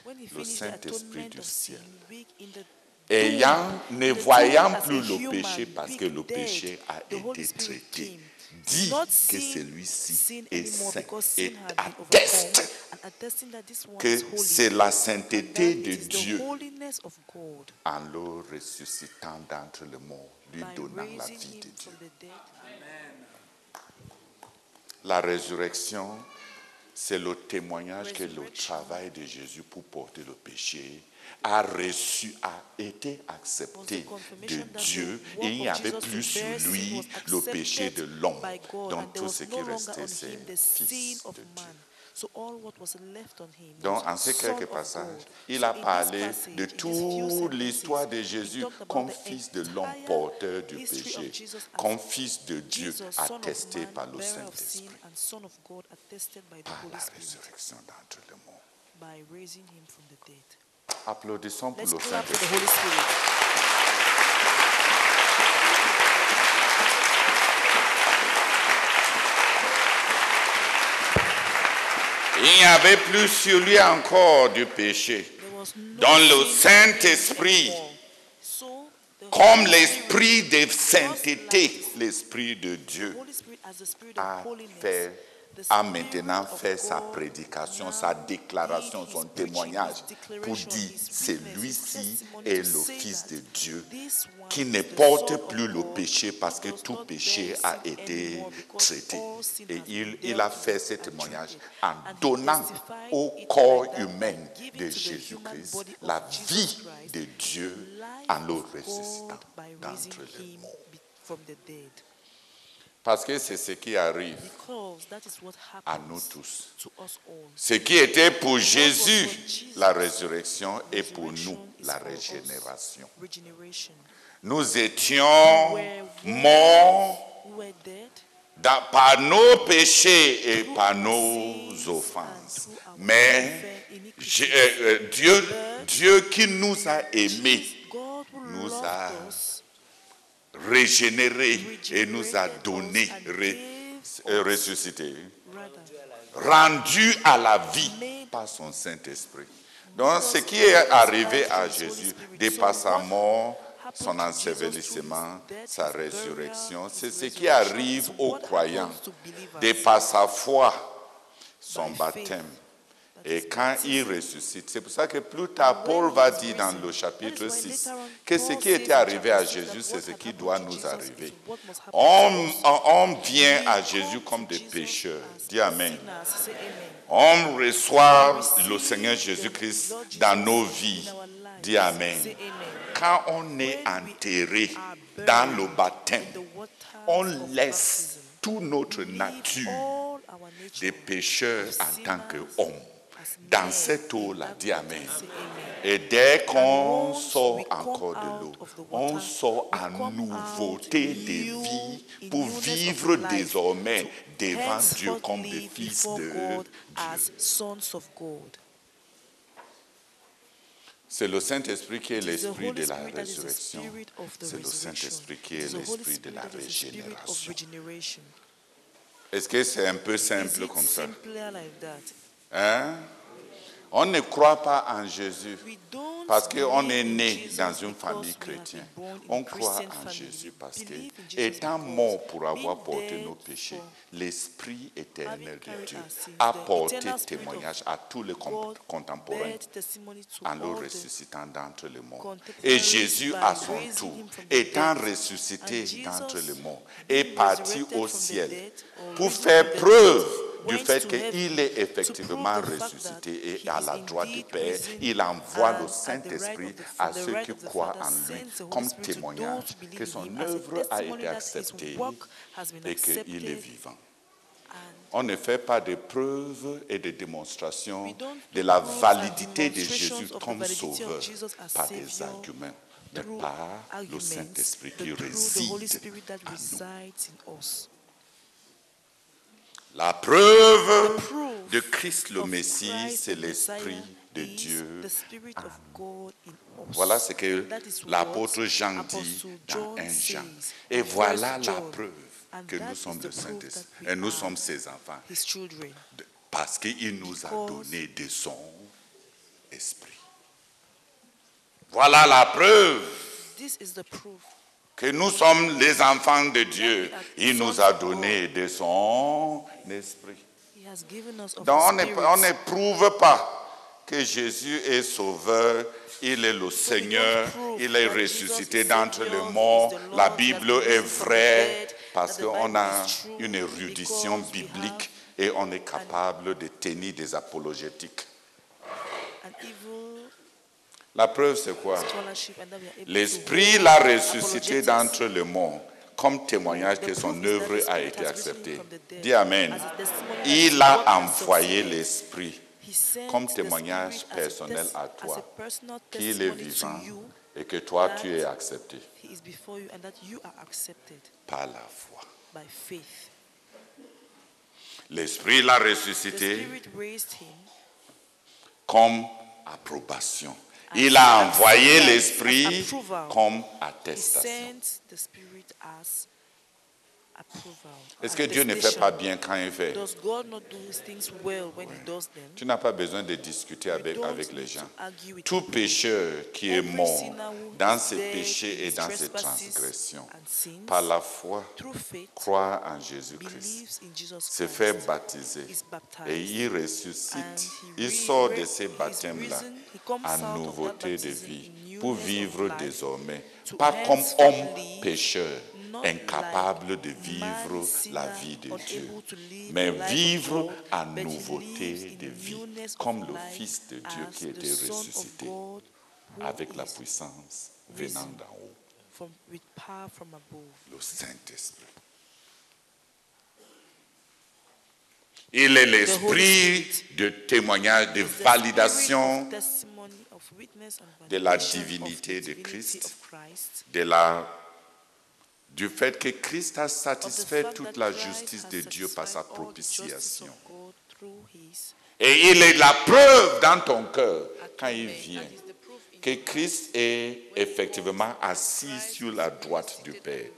Le Saint-Esprit du of ciel. sin, weak in the ayant, ne voyant plus le péché parce que le péché a été traité, dit que celui-ci sin est anymore saint because et sin had been atteste overcome, and attesting that this one que c'est la sainteté de Dieu holiness of God en le ressuscitant d'entre les morts, lui donnant la vie de Dieu. la résurrection, c'est le témoignage que le travail de Jésus pour porter le péché a reçu, a été accepté de Dieu et il n'y avait plus sur lui le péché de l'homme. Donc tout ce qui restait, c'est fils de Dieu. Man. So all what was left on him Donc, en ces quelques passages, il a parlé de toute l'histoire de Jésus comme fils de l'homme porteur du péché, comme fils de Dieu attesté par le Saint-Esprit, par la résurrection d'entre les morts. Applaudissons pour le Saint-Esprit. Il n'y avait plus sur lui encore du péché. Dans le Saint-Esprit, comme l'esprit de sainteté, l'esprit de Dieu, a fait a maintenant fait sa prédication, sa déclaration, son témoignage pour dire his c'est witness, his lui-ci testimony est le Fils de Dieu qui ne porte plus le péché parce que tout péché a été traité. Et il, il a fait ce témoignage en donnant au corps humain de Jésus-Christ la vie de Dieu en le ressuscitant d'entre les morts. be- from the dead. Parce que c'est ce qui arrive Because that is what à nous tous. Ce qui était pour Jésus la résurrection et pour nous la régénération. Nous étions morts dans- par nos péchés et par nos offenses. Mais euh, euh, Dieu, Dieu qui nous a aimés nous a us régénérés et nous a donné, euh, ressuscités, rather rendus à la vie par son Saint-Esprit. Donc, ce qui est arrivé à Jésus, par sa mort, son ensevelissement, sa résurrection, c'est ce qui arrive aux croyants, par sa foi, son baptême. Et quand il ressuscite, c'est pour ça que plus tard, Paul va dire dans le chapitre 6 que ce qui était arrivé à Jésus, c'est ce qui doit nous arriver. On, on- vient à Jésus comme des pécheurs. Dis Amen. On reçoit le Seigneur Jésus-Christ dans nos vies. Dis Amen. Quand on est enterré dans le baptême, on laisse toute notre nature des pécheurs en tant qu'hommes dans cette eau-là. Dis Amen. Et dès qu'on sort encore de l'eau, on sort en nouveauté de vie pour vivre désormais devant Dieu comme des fils de God. C'est le Saint-Esprit qui est l'esprit de la résurrection. C'est le. Saint-Esprit qui est l'esprit de la régénération. Est-ce que c'est un peu simple comme ça? Hein? On ne croit pas en Jésus parce qu'on est né dans une famille chrétienne. On croit en. Jésus parce que, étant mort pour avoir porté nos péchés, l'Esprit éternel de Dieu a porté témoignage à tous les contemporains en le ressuscitant d'entre les morts. Et Jésus, à son tour, étant ressuscité d'entre les morts, est parti au ciel pour faire preuve du fait qu'il est effectivement ressuscité et à la droite du Père. Il envoie and le Saint-Esprit à ceux qui croient en lui comme témoignage que son œuvre a été acceptée et qu'il est vivant. On ne fait pas de preuves et de démonstrations de la validité de Jésus comme sauveur par des arguments, mais par le Saint-Esprit qui réside en nous. La preuve de Christ le Messie, c'est l'Esprit de Dieu. the Spirit of God in us. Voilà ce que l'apôtre Jean dit dans John 1 Jean. Et voilà la preuve que nous sommes le Saint-Esprit. Et nous sommes ses enfants. Parce qu'il nous a donné de son esprit. Voilà la preuve Que nous sommes les enfants de Dieu. Il nous a donné de son esprit. He has given us of Donc on His ne, Spirit. on ne prouve pas que Jésus est sauveur, il est le Seigneur, il est ressuscité is d'entre les morts, la Bible est vraie, parce qu'on a une érudition biblique et on est capable de tenir des apologétiques. La preuve, c'est quoi? L'Esprit l'a ressuscité d'entre les morts comme témoignage que son œuvre a été acceptée. Dis Amen. Il a envoyé l'Esprit comme témoignage personnel à toi qu'il est vivant et que toi tu es accepté par la foi. by faith. L'Esprit l'a ressuscité comme approbation. Il a envoyé l'Esprit comme attestation. sent the Spirit as approval. Est-ce que Dieu ne fait pas bien quand il fait? Well? Tu n'as pas besoin de discuter avec, avec les gens. Tout pécheur qui est mort dans ses péchés et dans ses transgressions, sins, par la foi, faith, croit en Jésus-Christ, se fait baptiser et il ressuscite. Il sort de ces baptêmes-là en nouveauté de vie pour vivre désormais, pas comme homme pécheur, incapable de vivre la vie de Dieu, mais vivre he nouveauté de vie, comme le Fils de Dieu qui était ressuscité avec la is puissance venant d'en haut, from, with power from above. le Saint-Esprit. Il est l'esprit de témoignage, de validation de la divinité de Christ, de la, du fait que Christ a satisfait toute la justice de Dieu par sa propitiation. Et il est la preuve dans ton cœur, quand il vient, que Christ est effectivement assis sur la droite du Père.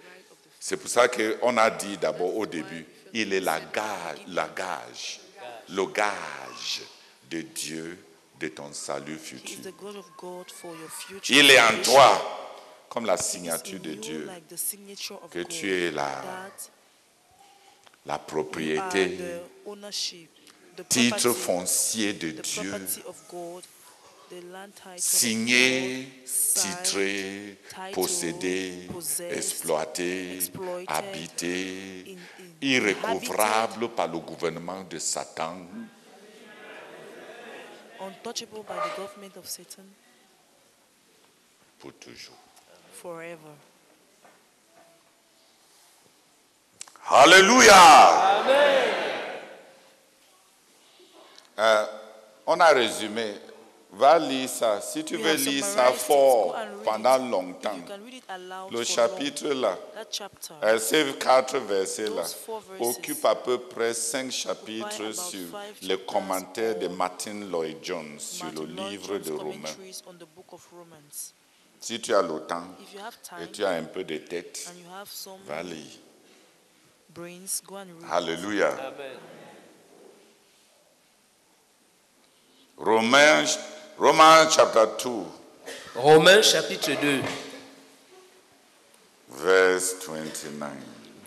C'est pour ça qu'on a dit d'abord au début, il est la gage, la gage, le gage de Dieu de ton salut futur. Il est en toi comme la signature de Dieu, que tu es la, la propriété, titre foncier de Dieu, signé, titré, possédé, exploité, habité, irrécouvrable par le gouvernement de Satan, untouchable by the government of Satan pour toujours. Forever. Alléluia. Euh, on a résumé. Va lire ça. Si tu We veux lire ça fort pendant longtemps, If you can read it aloud le chapitre long, là, that chapter euh, ces quatre four verses occupent à peu près cinq chapitres sur les commentaires de Martin Lloyd Jones sur le Martin livre Jones de Romains. Si tu as le temps If you have et time tu as un peu de tête, and you have some va lire. brains, go and read. it. Alléluia. Romains, Romans chapter 2, Romains chapitre 2, verse 29.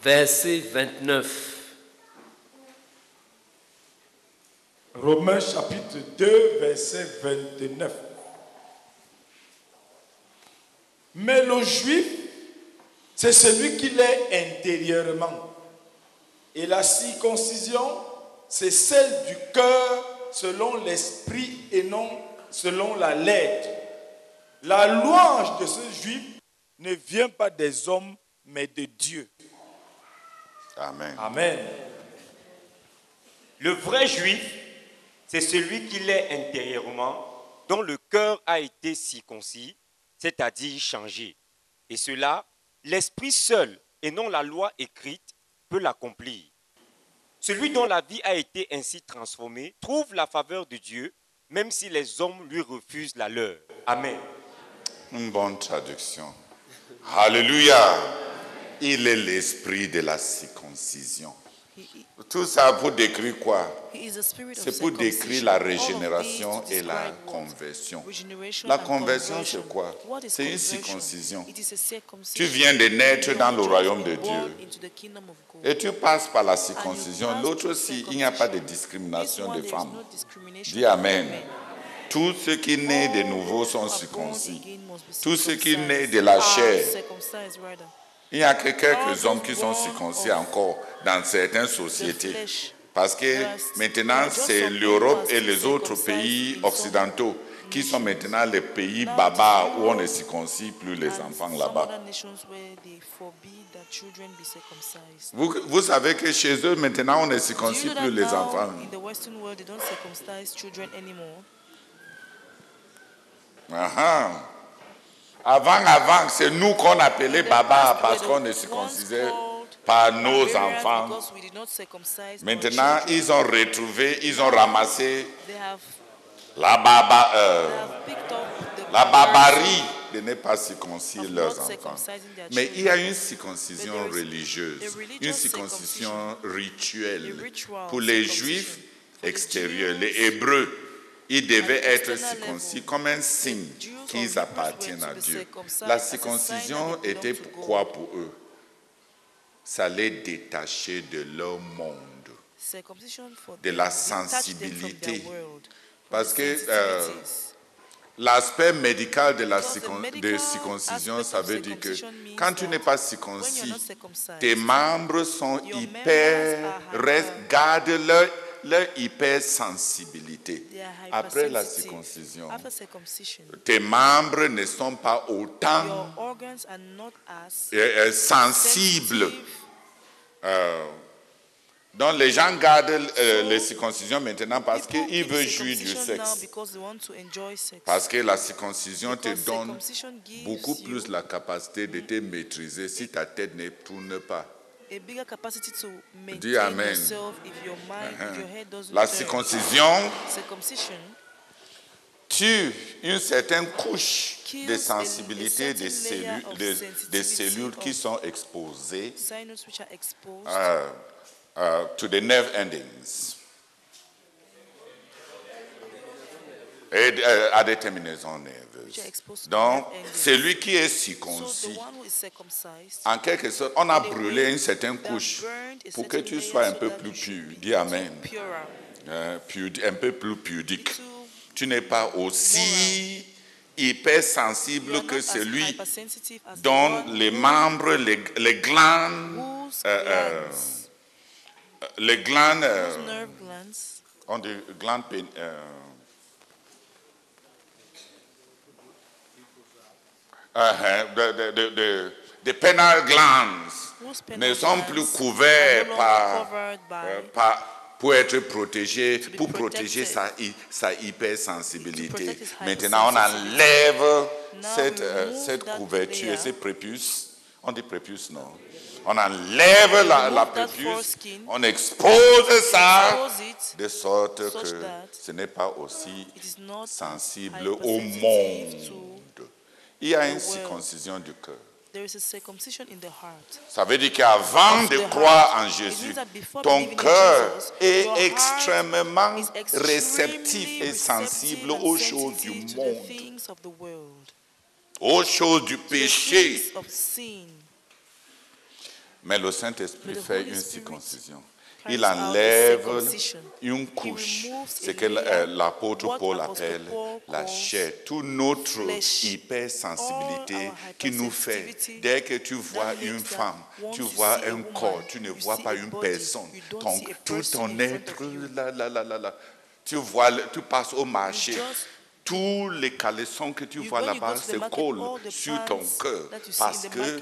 verset 29. Romains chapitre 2, verset 29. Mais le juif, c'est celui qui l'est intérieurement. Et la circoncision, c'est celle du cœur selon l'esprit et non selon la lettre. La louange de ce juif ne vient pas des hommes, mais de Dieu. Amen. Amen. Le vrai juif, c'est celui qui l'est intérieurement, dont le cœur a été circoncis, c'est-à-dire changé. Et cela, l'Esprit seul, et non la loi écrite, peut l'accomplir. Celui dont la vie a été ainsi transformée trouve la faveur de Dieu, même si les hommes lui refusent la leur. Amen. Une bonne traduction. Alléluia. Il est l'esprit de la circoncision. Tout ça pour décrire quoi? C'est pour décrire la régénération et la conversion. La conversion, c'est quoi? C'est une circoncision. Tu viens de naître dans le royaume de Dieu. Et tu passes par la circoncision. L'autre aussi, il n'y a pas de discrimination des femmes. Dis Amen. men. Tous ceux qui naissent de nouveau sont circoncis. Tous ceux qui naissent de la Are chair. Il n'y a que quelques All hommes qui sont circoncis encore dans certaines sociétés. Parce que maintenant, c'est l'Europe et les autres pays occidentaux qui sont maintenant les pays barbares où on ne Europe circoncis plus les enfants là-bas. Vous, vous savez que chez eux, maintenant, on ne that plus les enfants. in the Western world they don't circumcise children anymore? Ah, ah. Avant, avant, c'est nous qu'on appelait Baba parce qu'on ne circoncisait pas nos enfants. Maintenant, ils ont retrouvé, ils ont ramassé la, baba, euh, la barbarie de ne pas circoncire leurs enfants. Mais il y a une circoncision religieuse, une circoncision rituelle. Pour les juifs extérieurs, les hébreux, ils devaient être circoncis comme un signe qu'ils appartiennent à Dieu. La circoncision était God. pour eux? Ça les détachait de leur monde. De la sensibilité. Parce que euh, l'aspect médical de la circon- de circoncision, ça veut dire que quand tu n'es pas circoncis, tes membres sont hyper- gardent leur, leur hypersensibilité. Après la circoncision, tes membres ne sont pas autant euh, euh, sensibles. Euh, donc les gens gardent euh, les circoncisions maintenant parce qu'ils veulent jouir du sexe. Parce que la circoncision te donne beaucoup plus la capacité de te maîtriser si ta tête ne tourne pas. A bigger capacity to Dis maintain Amen. yourself if your mind, if your head doesn't La circoncision Circumcision tue une certaine couche de sensibilité des cellules, des- des cellules qui sont exposées sinus which are exposed euh, euh, to the nerve endings. Et euh, à des terminaisons nerveuses. Donc, celui qui est circoncis, en quelque sorte, on a brûlé une certaine couche pour que tu sois un peu plus pur. Dis Amen. Euh, un peu plus pudique. Tu n'es pas aussi hypersensible que celui dont les membres, les, les glandes, euh, euh, glands, les glandes, euh, ont des glandes euh, uh-huh, the penile glands ne sont plus couverts par, euh, par- pour être protégé, be pour protéger sa, sa hypersensibilité. Maintenant, on enlève cette, euh, cette couverture, layer. ce prépuce. On dit prépuce, non? On enlève la, la prépuce, on expose ça de sorte que ce n'est pas aussi sensible au monde. Il y a une circoncision du cœur. There is a circumcision in the heart. Ça veut dire qu'avant de croire en Jésus, ton cœur est extrêmement réceptif et sensible aux choses du monde, aux choses du péché. Mais le Saint-Esprit fait une circoncision. Il enlève une He couche, ce que euh, l'apôtre Paul appelle la chair, toute notre hypersensibilité qui nous fait, dès que tu vois une femme, tu vois un corps, tu ne vois pas une personne, ton, tout ton être, là, là, là, là, là. tu vois, tu passes au marché, tous les caleçons que tu vois là-bas se collent sur ton cœur parce que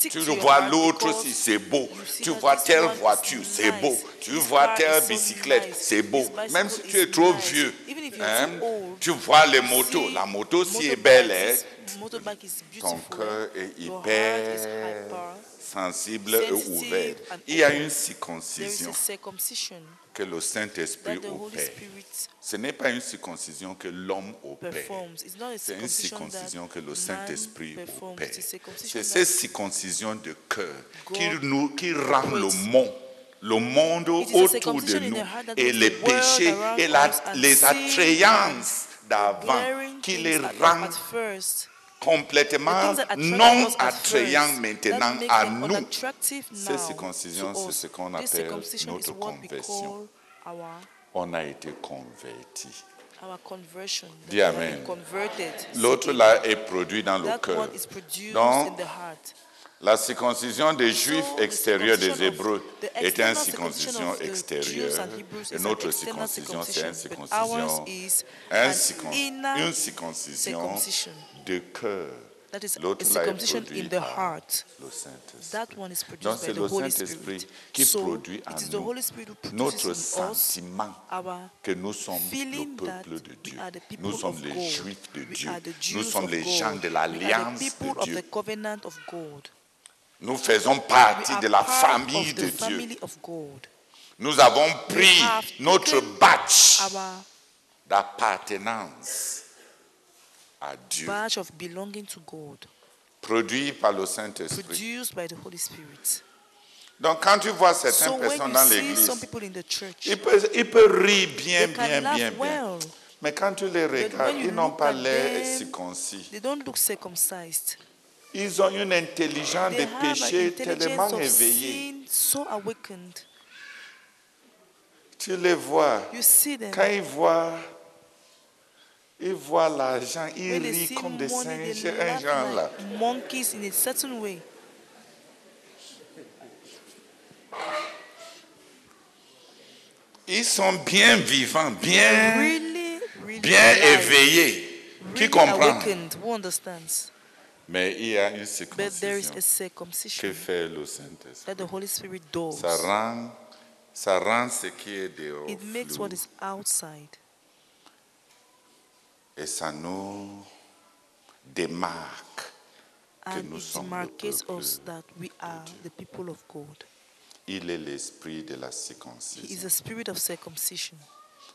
tu vois l'autre si c'est beau, tu vois telle voiture, c'est beau, tu vois telle bicyclette, c'est beau. Même si tu es trop vieux, hein, tu vois les motos, la moto si est belle, hein, ton cœur est hyper sensible et ouvert. Il y a une circoncision que le Saint-Esprit opère. Ce n'est pas une circoncision que l'homme opère. C'est une circoncision que le Saint-Esprit opère. C'est cette circoncision de cœur qui, nous, qui rend le monde, le monde autour de nous et les péchés et la- les attrayances d'avant qui les at, rend at first. Complètement non us at attrayants first, maintenant à nous. Cette circoncision, c'est ce qu'on appelle notre conversion. On a été that Dis Amen. L'autre là est produit dans le cœur. Donc. La circoncision des Juifs extérieurs des Hébreux est une circoncision extérieure. Et notre circoncision, c'est une circoncision, une circoncision. De cœur. That is L'autre a circumcision in the heart. le Saint-Esprit. That one is produced Donc by the Holy Spirit. qui so produit en it is the nous Holy Spirit who notre us sentiment our que nous sommes le peuple de we Dieu. are the people Nous sommes of les God. Juifs de We Dieu. are the Nous sommes les gens de l'alliance de of Dieu. the covenant of God. Nous faisons We partie are de la famille of de the Dieu. family of God. Nous avons pris have notre batch Our d'appartenance à Dieu, badge of belonging to God, produit par le Saint-Esprit. produced by the Holy Spirit. Donc quand tu vois certaines So when personnes you dans see l'église, some people in the church, ils peuvent, ils peuvent rire bien, they can bien, laugh bien, bien. well. Mais quand tu les regardes, when you ils n'ont look pas at l'air them, circoncis. They don't look circumcised. Ils ont une intelligence They de have péché tellement of éveillée. sin so awakened. Tu les vois. You see them. Quand ils voient, ils voient l'argent, ils When see comme des singes, un genre là. monkeys in a certain way. Ils sont bien vivants, bien, Really, really bien éveillés. Qui comprend? awakened. Who understands? Mais il y a une But there is circoncision a que circumcision fait le Saint-Esprit. that the Holy Spirit does. Ça rend, ça rend ce qui est dehors It makes flou. what is outside. Et ça nous démarque que And nous sommes le peuple. us that we are the people of God. Il est l'esprit de la He is circoncision. the spirit of circumcision.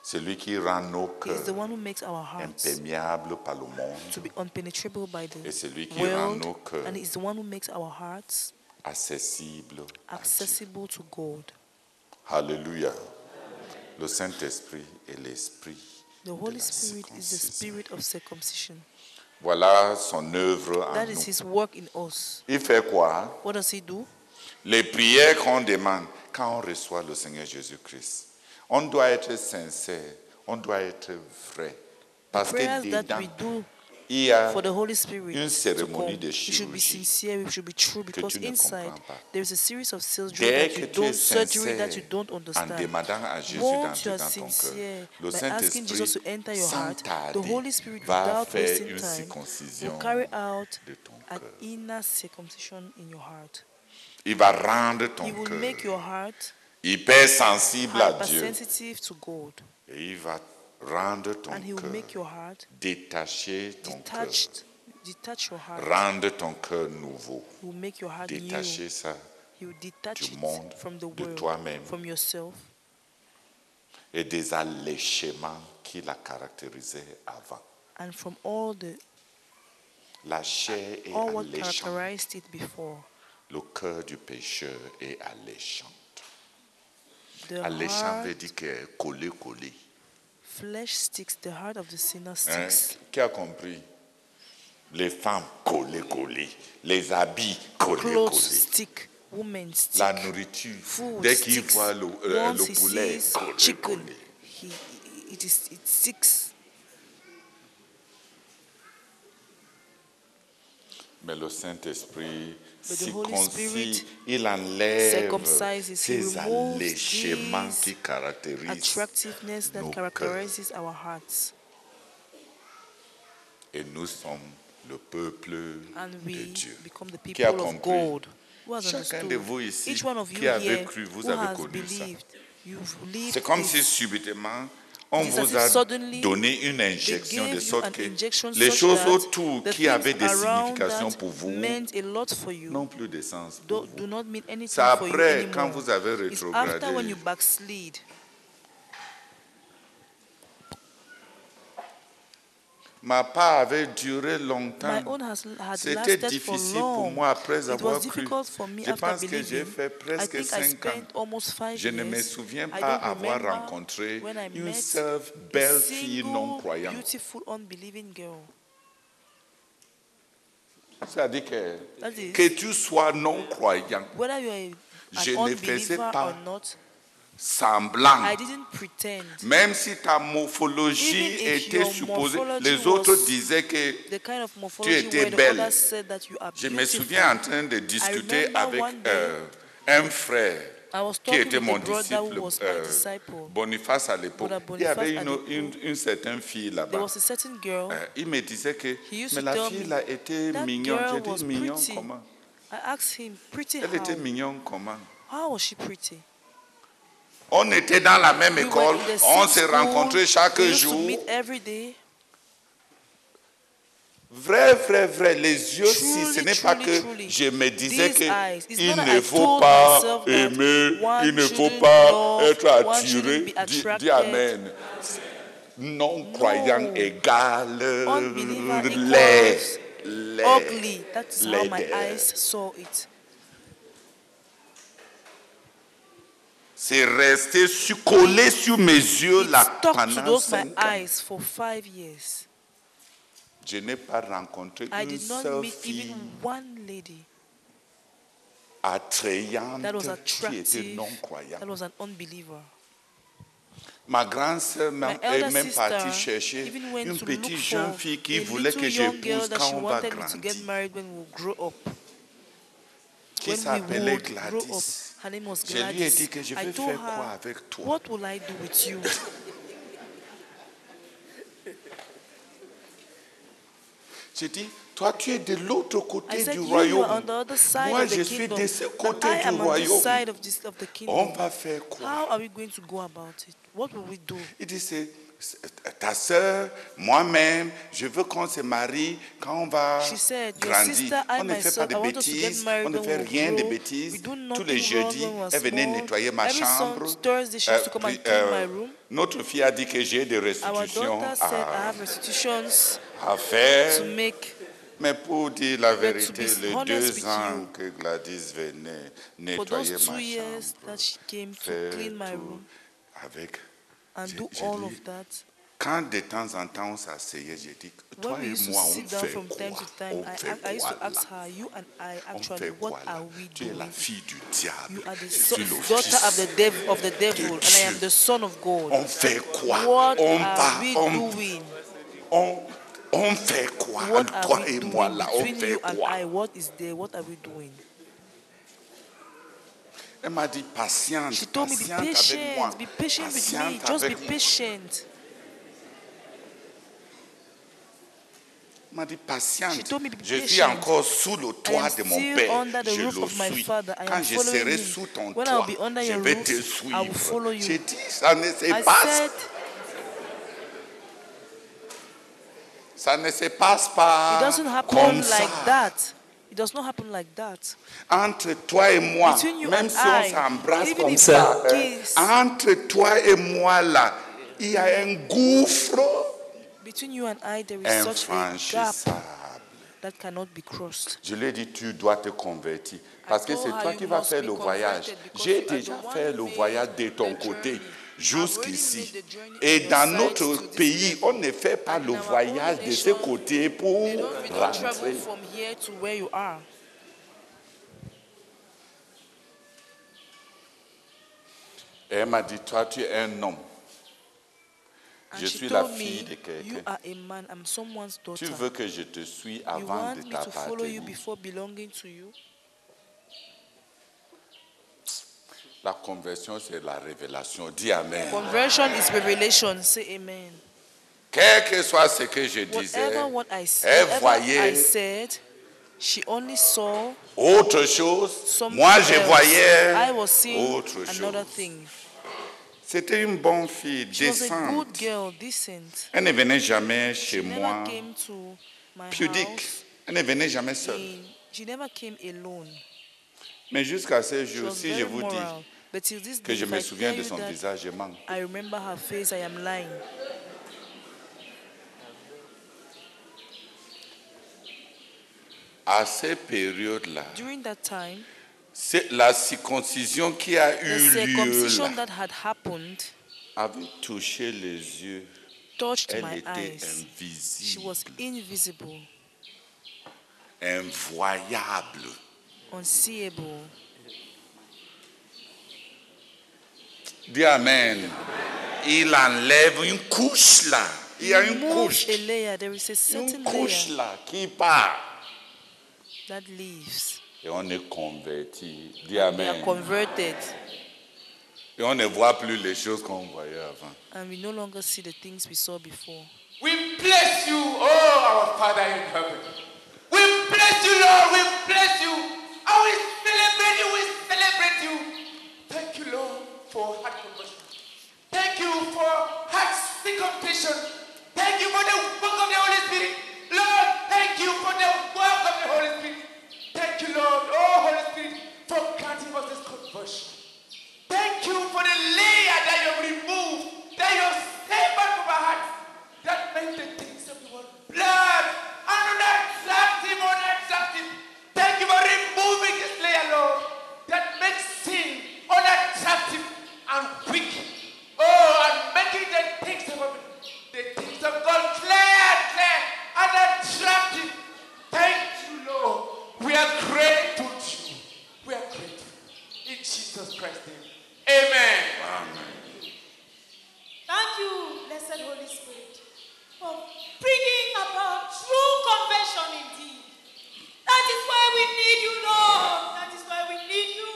C'est lui qui rend nos He is the cœurs one who makes our hearts imperméables par le monde to be unpenetrable by the et c'est lui qui rend world, nos cœurs and He is the one who makes our hearts accessibles. à Dieu. accessible to God. Alléluia. Le Saint-Esprit est l'esprit. The Holy Spirit is the spirit of circumcision. Voilà son œuvre en That is nous. His work in us. Il fait quoi? What does He do? Les prières qu'on demande quand on reçoit le Seigneur Jésus-Christ. On doit être sincère, on doit être vrai. Parce que Prayers that dedans, we do il y a for the Holy Spirit une cérémonie de We should be chirurgie. sincere, we should be true, because tu ne inside comprends pas. there is a series of surgery Dès that que you tu es don't, surgery that you sincère don't en understand. demandant à Jésus d'entrer dans ton cœur, le by asking Jesus to Saint-Esprit, enter your sans heart, the tarder, Holy Spirit, va without faire une circoncision will carry out de ton an cœur. inner circumcision in your heart. Il va rendre ton He will cœur make your heart hypersensible à Dieu. Et il va rendre ton and He will cœur, make your heart détacher ton cœur, detached, detach your heart. rendre ton cœur nouveau, He will make your heart new. détacher ça du monde, from the de world, toi-même. from yourself, et des alléchements qui la caractérisaient avant. and from all the La chair est all what alléchante, characterized it before. le cœur du pécheur est alléchant. Alléchant veut dire que collé, collé. Flesh sticks. The heart of the sinner Hein? sticks. Qui a compris? Les femmes collées, collées. Les habits collés, Clothes collés. stick. Women stick. La nourriture. Food Dès qu'il voit le, euh, Once le he poulet, collé, chicken, collé. he, it is it sticks. Mais le Saint-Esprit circoncis, il enlève ces alléchements qui caractérisent Attractiveness that nos characterizes our hearts, et nous sommes le peuple and de Dieu. become the Qui a compris Chacun de vous ici Each one of you qui avez cru, vous avez connu ça. C'est comme si subitement on vous a donné une injection de sorte que les choses autour qui avaient des significations pour vous n'ont plus de sens. C'est après, quand vous avez rétrogradé, you backslid. Ma part avait duré longtemps. C'était difficile pour moi après avoir cru. Je pense que j'ai fait presque cinq ans. Je ne me souviens pas avoir rencontré une seule belle fille non croyante. C'est-à-dire que, que tu sois non croyant, Je ne faisais pas semblant. I didn't pretend. Même si ta morphologie était supposée, les autres disaient que The kind of tu étais belle. others said that you are Je me souviens en train de discuter avec euh, un frère I was qui était mon disciple, euh, disciple. Boniface à l'époque. Il y avait une, une, une certaine fille là-bas. Euh, il me disait que mais la fille là était mignonne. J'ai dit comment? I asked him, pretty Elle était mignonne comment? How was she pretty? On était dans la même école, on same se school. rencontrait chaque jour. Vrai, vrai, vrai, les yeux, si ce n'est pas que je me disais These que eyes, it's il not that ne faut pas aimer, il ne faut pas être attiré. Dis, Amen. Non-croyant No. égal Unbeliever les, les, ugly. That is how my eyes saw it. C'est resté sur- collé sur mes yeux to pendant cinq ans. Je n'ai pas rencontré I une did not seule meet fille even one lady attrayante that was qui était non-croyante. that was an unbeliever. Ma grande sœur est même partie chercher une petite jeune fille qui voulait que j'épouse quand on va grandir, qui s'appelait would grow up, Gladys. Was Je lui ai dit que je I vais faire quoi avec toi? What will I do with you? J'ai dit, toi tu es de l'autre I côté said, du royaume. on the other side Moi of the je suis kingdom. de ce côté I du am on this royaume. side of, this, of the On kingdom. va faire quoi? How are we going to go about it? What will we do? Il dit, c'est c'est ta sœur, moi-même, je veux qu'on se marie quand on va said, grandir. on ne fait pas de bêtises, on ne fait rien de bêtises. Tous les jeudis, elle venait nettoyer ma chambre. Sun- Thursday, she Euh, to come and euh, my room. notre fille a dit que j'ai des restitutions à, faire. to make. Mais pour dire la vérité, les deux ans que Gladys venait nettoyer ma chambre, avec and do all of that, Quand de temps en temps on s'asseyait, j'ai dit, toi et moi, on fait from time to time, I, used to ask her, You and I, actually, what are we Tu es la doing? fille du diable. You are the daughter of the, dev, of the devil, and I am the son of God. On fait quoi? What On are we on, doing? on, fait quoi? What Toi et moi doing là, on fait quoi? What is there? What are we doing? Elle m'a dit, patiente, She told me, be patiente avec moi. patient, be patient with me, just be avec moi. patient. Elle m'a dit, patiente. Je suis encore sous le toit de mon père. Je le suis. Quand je serai sous ton toit, je vais roof, te suivre. J'ai dit, ça ne se passe Ça ne se passe pas comme like ça. It does not happen like that. Entre toi et moi, Between you même and si I, on s'embrasse comme ça, hein, kiss. entre toi et moi là, il y a un gouffre Between you and I, there is such a gap infranchissable. that cannot be crossed. Je lui ai dit, tu dois te convertir. Parce que c'est toi qui vas faire le voyage. J'ai déjà fait le voyage de ton côté journey. Jusqu'ici. Journey Et dans notre pays, on ne fait pas le voyage de ce côté pour rentrer. Et elle m'a dit, toi tu es un homme. Je suis la fille de quelqu'un. Tu veux que je te suis avant de t'appartenir. before belonging to you? La conversion, c'est la révélation. Dis Amen. Conversion is revelation. Say amen. Quel que soit ce que je disais, Whatever what I said, elle whatever I voyait said, she only saw autre chose. Moi, je else. voyais I was seeing autre another chose. thing. C'était une bonne fille, She was a décente. good girl, decent. Elle ne venait jamais She chez moi never came to my pudique. house. Elle ne venait jamais seule. in- she never came alone. Mais jusqu'à ce She jour, si je vous dis. But till this que day, je me I souviens de son that visage, je mens. I remember her face, I am lying. À cette période-là, During that time, c'est la circoncision qui a the eu lieu là, that had happened avait touché les yeux. touched Elle my était eyes. She invisible, was invisible, invoyable. unseeable. Dis Amen. Il enlève une couche là. Il y a une couche. a layer. There is a Une couche layer là qui part. that leaves. Et on est converti. Dis We are Amen. converted, Et on ne voit plus les choses qu'on voyait avant. and we no longer see the things we saw before. We bless you, oh our Father in heaven. We bless you, Lord. We bless you. For heart conversion. Thank you for heart circumcision. Thank you for the work of the Holy Spirit. Lord, thank you for the work of the Holy Spirit. Thank you, Lord, oh Holy Spirit, for granting us this conversion. Thank you for the layer that you have removed, that you have saved from our hearts, that made the things of the world blood and unattractive, unattractive. Thank you for removing this layer, Lord, that makes sin unattractive and weak. Oh, and making the things of the things of God clear, clear, and attractive. Thank you, Lord. We are grateful to you. We are grateful. In Jesus Christ's name. Amen. Thank you, blessed Holy Spirit, for bringing about true conversion indeed. That is why we need you, Lord. That is why we need you.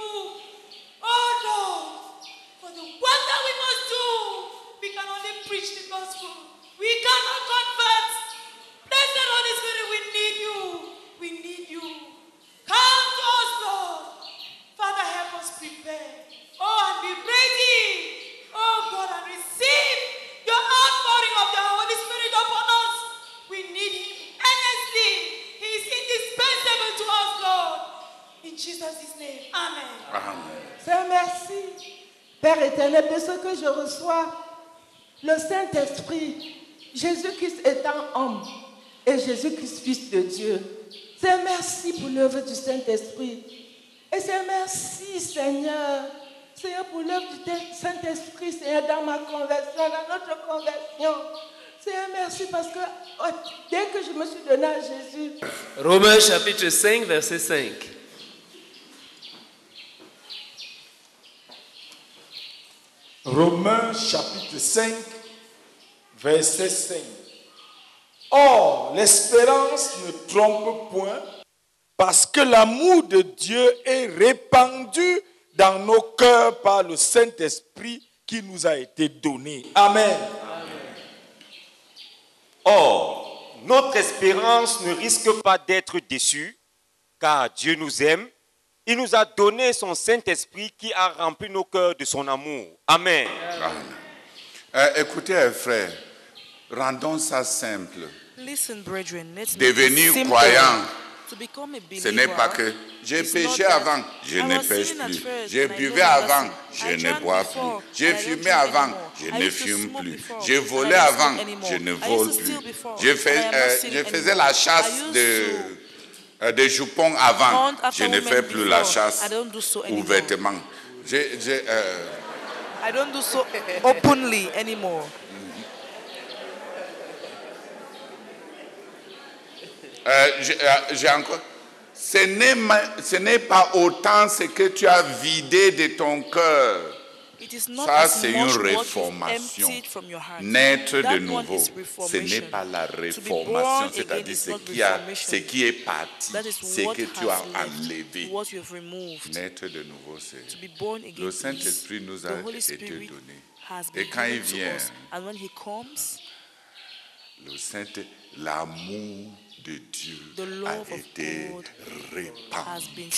Oh, Lord, for the work that we must do, we can only preach the gospel. We cannot convert. Blessed Holy Spirit, we need you. We need you. Come to us, Lord. Father, help us prepare. Oh, and be ready. Oh, God, and receive your outpouring of the Holy Spirit upon us. We need him earnestly. He is indispensable to us, Lord. In Jesus' name, Amen. Amen. Seigneur, merci, Père éternel, de ce que je reçois, le Saint-Esprit, Jésus-Christ étant homme et Jésus-Christ fils de Dieu. Seigneur, merci pour l'œuvre du Saint-Esprit. Et Seigneur, merci, Seigneur. Seigneur, pour l'œuvre du Saint-Esprit, Seigneur, dans ma conversion, dans notre conversion. Seigneur, merci parce que oh, dès que je me suis donné à Jésus, Romains chapitre 5, verset 5. Romains chapitre 5, verset 5. Or, l'espérance ne trompe point, parce que l'amour de Dieu est répandu dans nos cœurs par le Saint-Esprit qui nous a été donné. Amen. Or, notre espérance ne risque pas d'être déçue, car Dieu nous aime. Il nous a donné son Saint-Esprit qui a rempli nos cœurs de son amour. Amen. Euh, écoutez, euh, frère, rendons ça simple. Listen, brethren, let's Devenir simple. croyant, To become a ce n'est pas que believer, j'ai péché avant, je ne pêche plus. J'ai buvé avant, je ne bois plus. J'ai fumé avant, anymore. je ne fume plus. J'ai volé avant, je ne vole plus. euh, je faisais la chasse de, euh, des jupons avant. Je ne fais plus la chasse I don't do so anymore. ouvertement. J'ai- j'ai, euh, I don't do so openly anymore. Euh, j'ai euh, j'ai encore. Ce n'est pas autant ce que tu as vidé de ton cœur. Ça, c'est une réformation. Naître de nouveau, ce n'est pas la réformation, c'est-à-dire ce qui, a, ce qui est parti, ce que tu as enlevé. Naître de nouveau, c'est. Le Saint-Esprit nous a été donné. Et quand il vient, le Saint, l'amour de Dieu a été God has been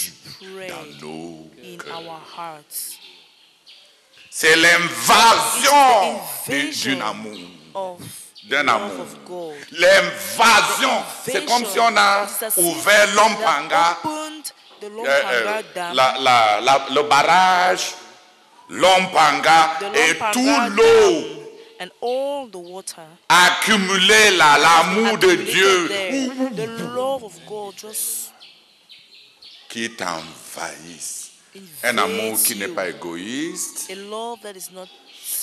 répandu dans nos cœurs. C'est l'invasion d'un amour. of D'un amour. L'invasion. C'est comme si on a ouvert l'Ompanga, euh, euh, le barrage, l'Ompanga et tout l'eau. and all the water. Accumulé là, l'amour de Dieu. there, the love of God just qui t'envahisse. Un amour qui n'est pas égoïste, A love that is not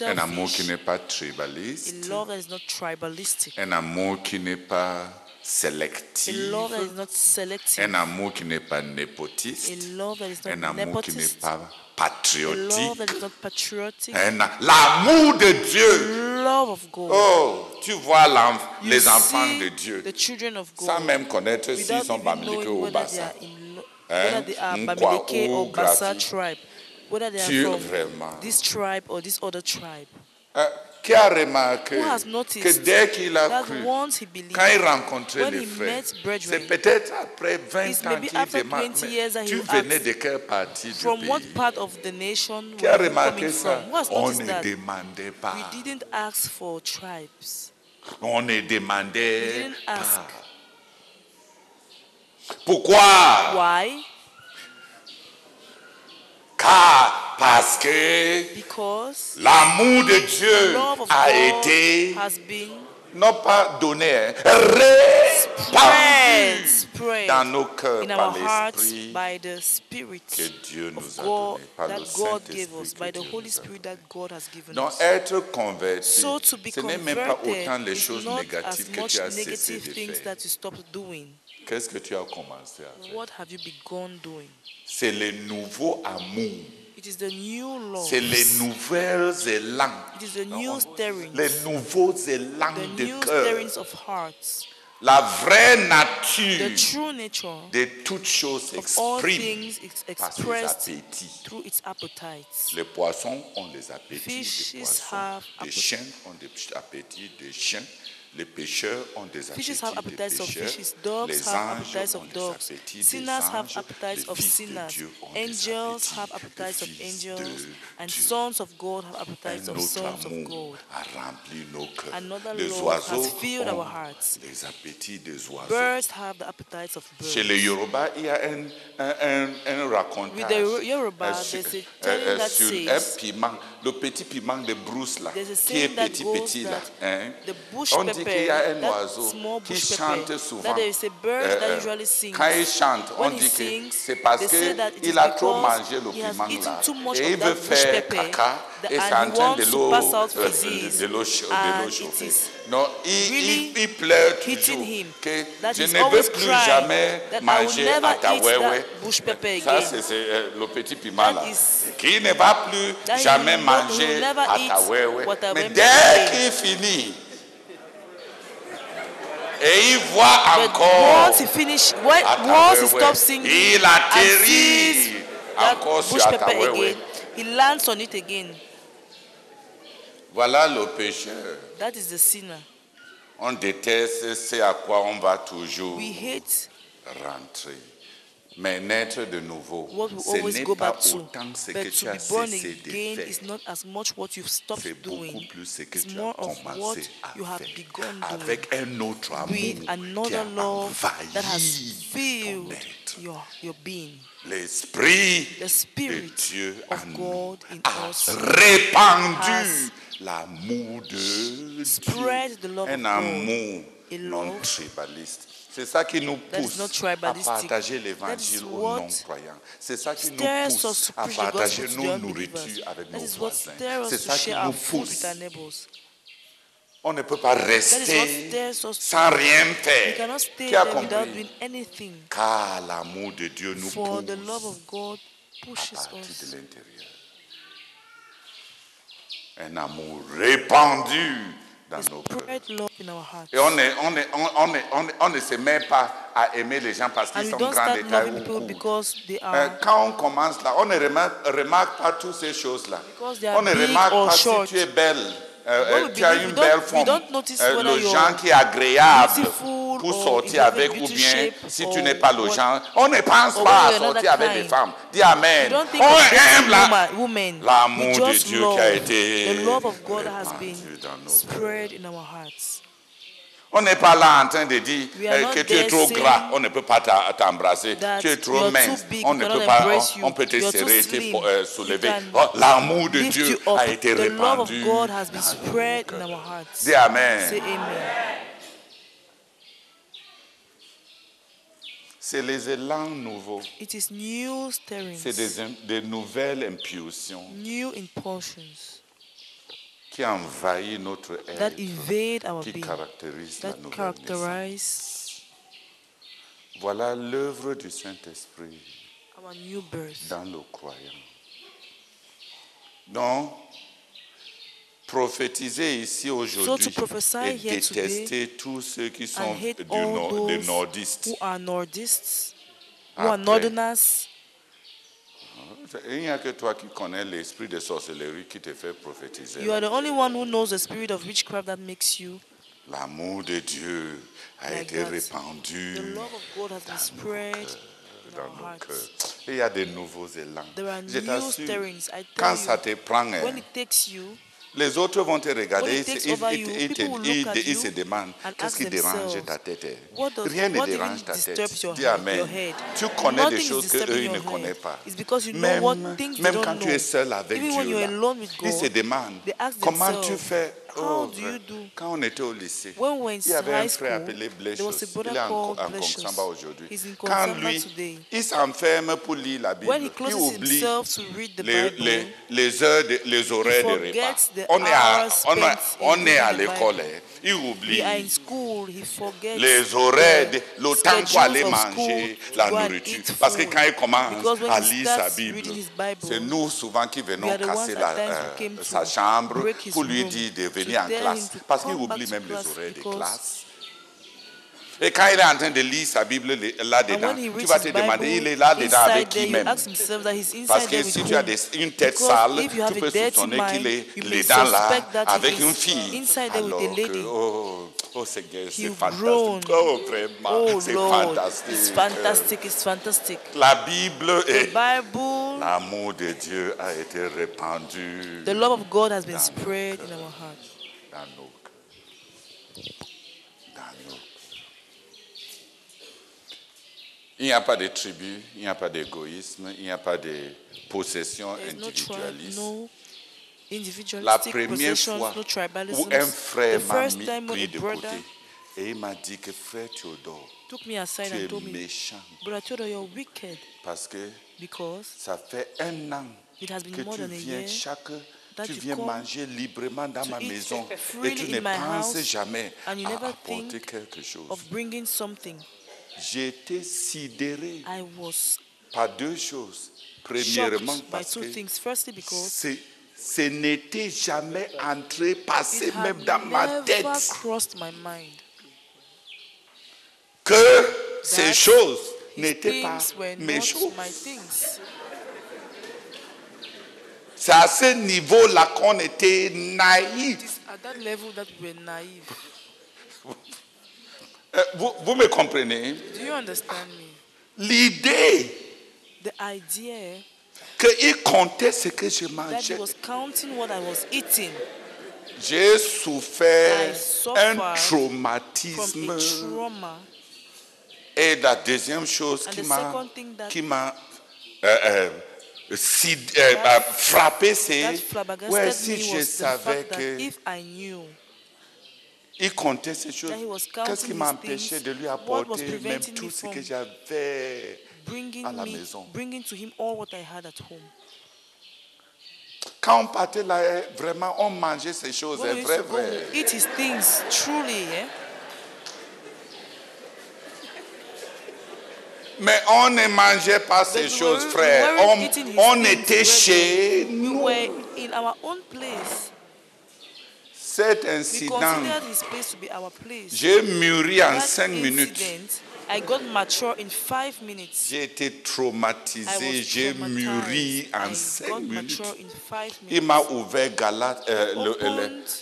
un amour qui n'est pas a tribaliste, love that is not tribalistic, un amour qui n'est pas a sélectif, love that is not selective, un amour qui n'est pas a népotiste, love that is un amour qui n'est pas patriotique. L'amour de Dieu. Love of God. Oh, tu vois les enfants de Dieu. The children of God. Sans même connaître s'ils sont knowing ou Bassa. Whether they are Nkwa Bamileke ou or Bassa Gracie. tribe, whether they are Dieu from vraiment. this tribe or this other tribe. Euh, qui a remarqué Who has que noticed dès qu'il a that cru, once he believed, quand il rencontrait when les he frères, met c'est brethren, peut-être après 20 it's ans maybe qu'il after demande 20 mais years that he tu will venais ask, de quelle partie du from pays? what part of the nation Qui a were you remarqué coming ça from? Who has On noticed ne that? demandait pas. We didn't ask for tribes. On ne We demandait didn't ask. pas. Pourquoi? Why? Car parce que l'amour de Dieu a été has been non pas donné, hein, répandu spread dans nos cœurs par l'Esprit by the Spirit que Dieu nous a God donné, par le that God gave Saint-Esprit us, que by the Dieu Holy nous a Spirit that God has given Donc être converti, So to be ce n'est même pas autant les choses négatives que tu as cessé de faire. Qu'est-ce que tu as commencé à faire? What have you begun doing? C'est le nouveau amour. It is the new love. C'est les nouvelles élans. It is the new stirrings. Les nouveaux élans The de cœur. stirrings of hearts. La vraie The nature true nature de toutes choses s'exprime par ses appétits. through its appetites. Les poissons ont des appétits Fishes de poissons. have Les appet- chiens ont des appétits de chiens. Les pêcheurs ont des appétits Fishes have de appetites of fishes, dogs les have appetites ont of des dogs, appétits sinners have appetites les of sinners, Dieu ont des angels appétits have de appetites of angels, de and Dieu. sons of God have appetites of sons of God. Another les love oiseaux has filled ont our hearts. les appétits des oiseaux. Birds have the appetites of birds. Chez les Yoruba, il y a un, un, un, racontage With the Yoruba, euh, there's a euh, telling euh, that says- le petit piment de brousse là, qui est petit petit là. hein? On dit qu'il y a un oiseau qui chante souvent. that there is a bird Euh, that euh. Quand il chante, on dit que c'est parce qu'il a trop mangé le piment là et il veut faire caca et c'est en train de l'eau de l'eau Non, il, pleure toujours que je ne veux plus jamais manger à ta wewe. Ça, c'est euh, le petit piment là. Qui ne va plus jamais manger à ta wewe. Mais dès qu'il finit, et il voit But encore once he finish, when, once he stops singing il atterrit encore sur again, he lands on it again. Voilà le pécheur. That is the sinner. On déteste ce à quoi on va toujours We hate rentrer. Mais naître de nouveau, ce always n'est go pas back to. autant ce But que tu as cessé de again faire. is not as much what you've stopped C'est beaucoup doing. plus ce que It's tu more as of what commencé à you have faire. begun Avec un autre amour with qui a envahi filled your, your being. l'esprit The de Spirit Dieu a répandu l'amour de spread Dieu. the love un amour non tribaliste. C'est ça qui nous pousse à partager l'évangile aux non-croyants. C'est ça qui nous pousse à partager nos nourritures avec nos voisins. C'est ça qui nous pousse. On ne peut pas rester sans rien faire. Qui a compris? Car l'amour de Dieu nous pousse à partir de l'intérieur. Un amour répandu dans nos cœurs. Love in our hearts. Et on ne, on, ne, on, ne- on ne- se met pas à aimer les gens parce qu'ils sont grands start de loving people because they Euh, are quand on commence là, on ne remarque, remarque pas toutes ces choses-là. Because they are On ne remarque pas short. si tu es belle. Euh, euh, as believe, une belle forme. Euh, le genre qui est agréable pour or sortir avec ou bien si tu n'es pas le genre. On ne pense pas à sortir avec des kind. femmes. Dis Amen. On aime la- l'amour de Dieu qui a été The love of God has répandu been dans nos spread in our hearts. On n'est pas là en train de dire euh, not que tu es trop gras, on ne peut pas t'embrasser. Tu es trop mince, big, on ne peut pas, on, peut te serrer, te euh, soulever. Oh, L'amour de Dieu a été The répandu. Dis Amen. C'est les élans nouveaux. It is new stirrings, C'est des, des nouvelles impulsions. New impulsions qui envahissent notre that être, invade our qui la nouvelle naissance. characterize Voilà l'œuvre du Saint-Esprit our new birth dans le croyant. Donc, prophétiser ici aujourd'hui et détester tous ceux qui sont du nord- des nordistes. who are nordists, who are northerners. Il n'y a que toi qui connais l'esprit de sorcellerie qui te fait prophétiser. You are the only one who knows the spirit of witchcraft that makes you. L'amour de Dieu a Like été that. répandu The love of God has been spread dans nos cœurs. Il y a de nouveaux élans. There are Je new stirrings. I tell quand you, ça te prend, hein, when it takes you, les autres vont te regarder, you se demandent and qu'est-ce qui dérange ta tête? Rien ne dérange ta tête. Dis Amen. Tu connais des choses qu'eux ne connaissent pas. Même, même quand tu es seul avec Dieu, ils se demandent comment tu fais. How Oh, do you vrai. do? Quand on était au lycée, When we il y avait un frère appelé Blechos. Il est en, en Blechos. Kongsamba aujourd'hui. Quand lui, today. il s'enferme pour lire la Bible, When he il oublie himself to read the les, Bible, les, les heures, de- les horaires de repas. On est à, on a- on est à l'école, il oublie school, les horaires, de, le temps pour aller manger la nourriture. Parce que quand il commence à lire sa Bible, c'est nous souvent qui venons casser la, euh, sa chambre pour lui dire de to venir en classe. Parce qu'il oublie même les horaires de because- classe. Et quand il est en train de lire sa Bible là-dedans, tu vas te demander, il est là-dedans avec qui même Parce que si tu as des- une tête sale, tu peux soupçonner qu'il est dents là avec une fille. Alors que, oh, oh Seigneur, c'est fantastique. Oh, vraiment, Oh c'est fantastique. it's fantastic, it's fantastic. La Bible est... L'amour de Dieu a été répandu the love of God has been spread in our hearts. Dans nos cœurs. Dans nos cœurs. Il n'y a pas de tribu, il n'y a pas d'égoïsme, il n'y a pas de possession individualiste. no La première fois no où un frère m'a mis- pris de côté et il m'a dit que frère Théodore, tu es méchant Theodore, parce que because ça fait un an it has been que more tu viens chaque tu viens manger librement dans ma maison et tu ne penses jamais and you à apporter quelque chose. J'étais sidéré par deux choses. Premièrement, parce que c'est- ce n'était jamais entré, passé même dans ma tête crossed my mind. que ces choses n'étaient pas mes choses. C'est à ce niveau-là qu'on était naïf. It's at that level that we were naive. Euh, Vous, vous me comprenez? Do you understand me? L'idée The idea qu'il comptait ce que je mangeais. was counting what I was eating J'ai souffert un traumatisme. trauma. Et la deuxième chose And m'a qui m'a euh, euh, si- euh, euh, frappé, c'est ouais, si je savais que if I knew il comptait ces choses, qu'est-ce qui things, de lui apporter même tout ce que j'avais à la me, maison? bringing to him all what I had at home. Quand on partait là, eh, vraiment, on mangeait ces choses, When used vrai, vrai. we eat his things truly, yeah. Mais on ne mangeait pas ces we choses, weren't- frère. we On, était chez nous. were in our own place. Cet incident, j'ai mûri en cinq minutes. Incident, I got mature in five minutes. J'ai été traumatisé, j'ai mûri en I cinq minutes. mature in five Il m'a ouvert Galate, euh,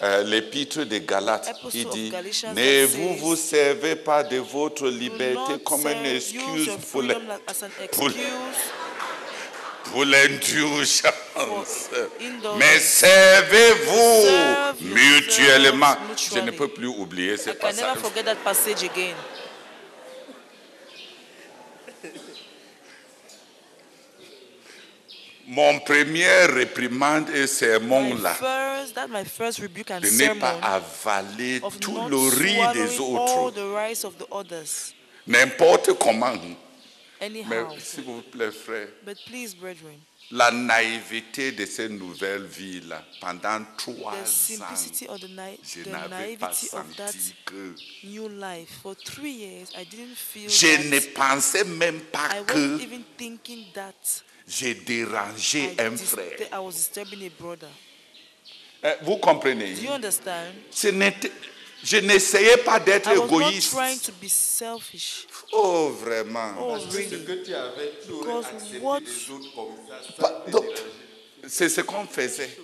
euh, l'épître de Galates. Il dit, ne vous vous servez pas de votre liberté comme une excuse pour pour- l'indulgence, indulgence. mais servez-vous Serve mutuellement. Je ne peux plus oublier ce passage. never forget that passage again. Mon premier réprimande et sermon My là, first, that my first rebuke and de ne pas avaler tout le riz des autres, n'importe comment. Mais s'il vous plaît, frère, but please, brethren, la naïveté de cette nouvelle vie-là, pendant trois ans, je n'avais pas senti que... new life. For three years, I didn't feel Je ne pensais même pas que j'ai dérangé I, un frère. I was disturbing a brother. Euh, Vous comprenez? Do you understand? Ce n'était- Je n'essayais pas d'être I was not égoïste. trying to be selfish. Oh, vraiment. Oh, Parce que ce really? que tu avais, tu aurais Because accepté what- les autres comme ça. ça Pas- te donc, dérangeait. C'est ce qu'on faisait.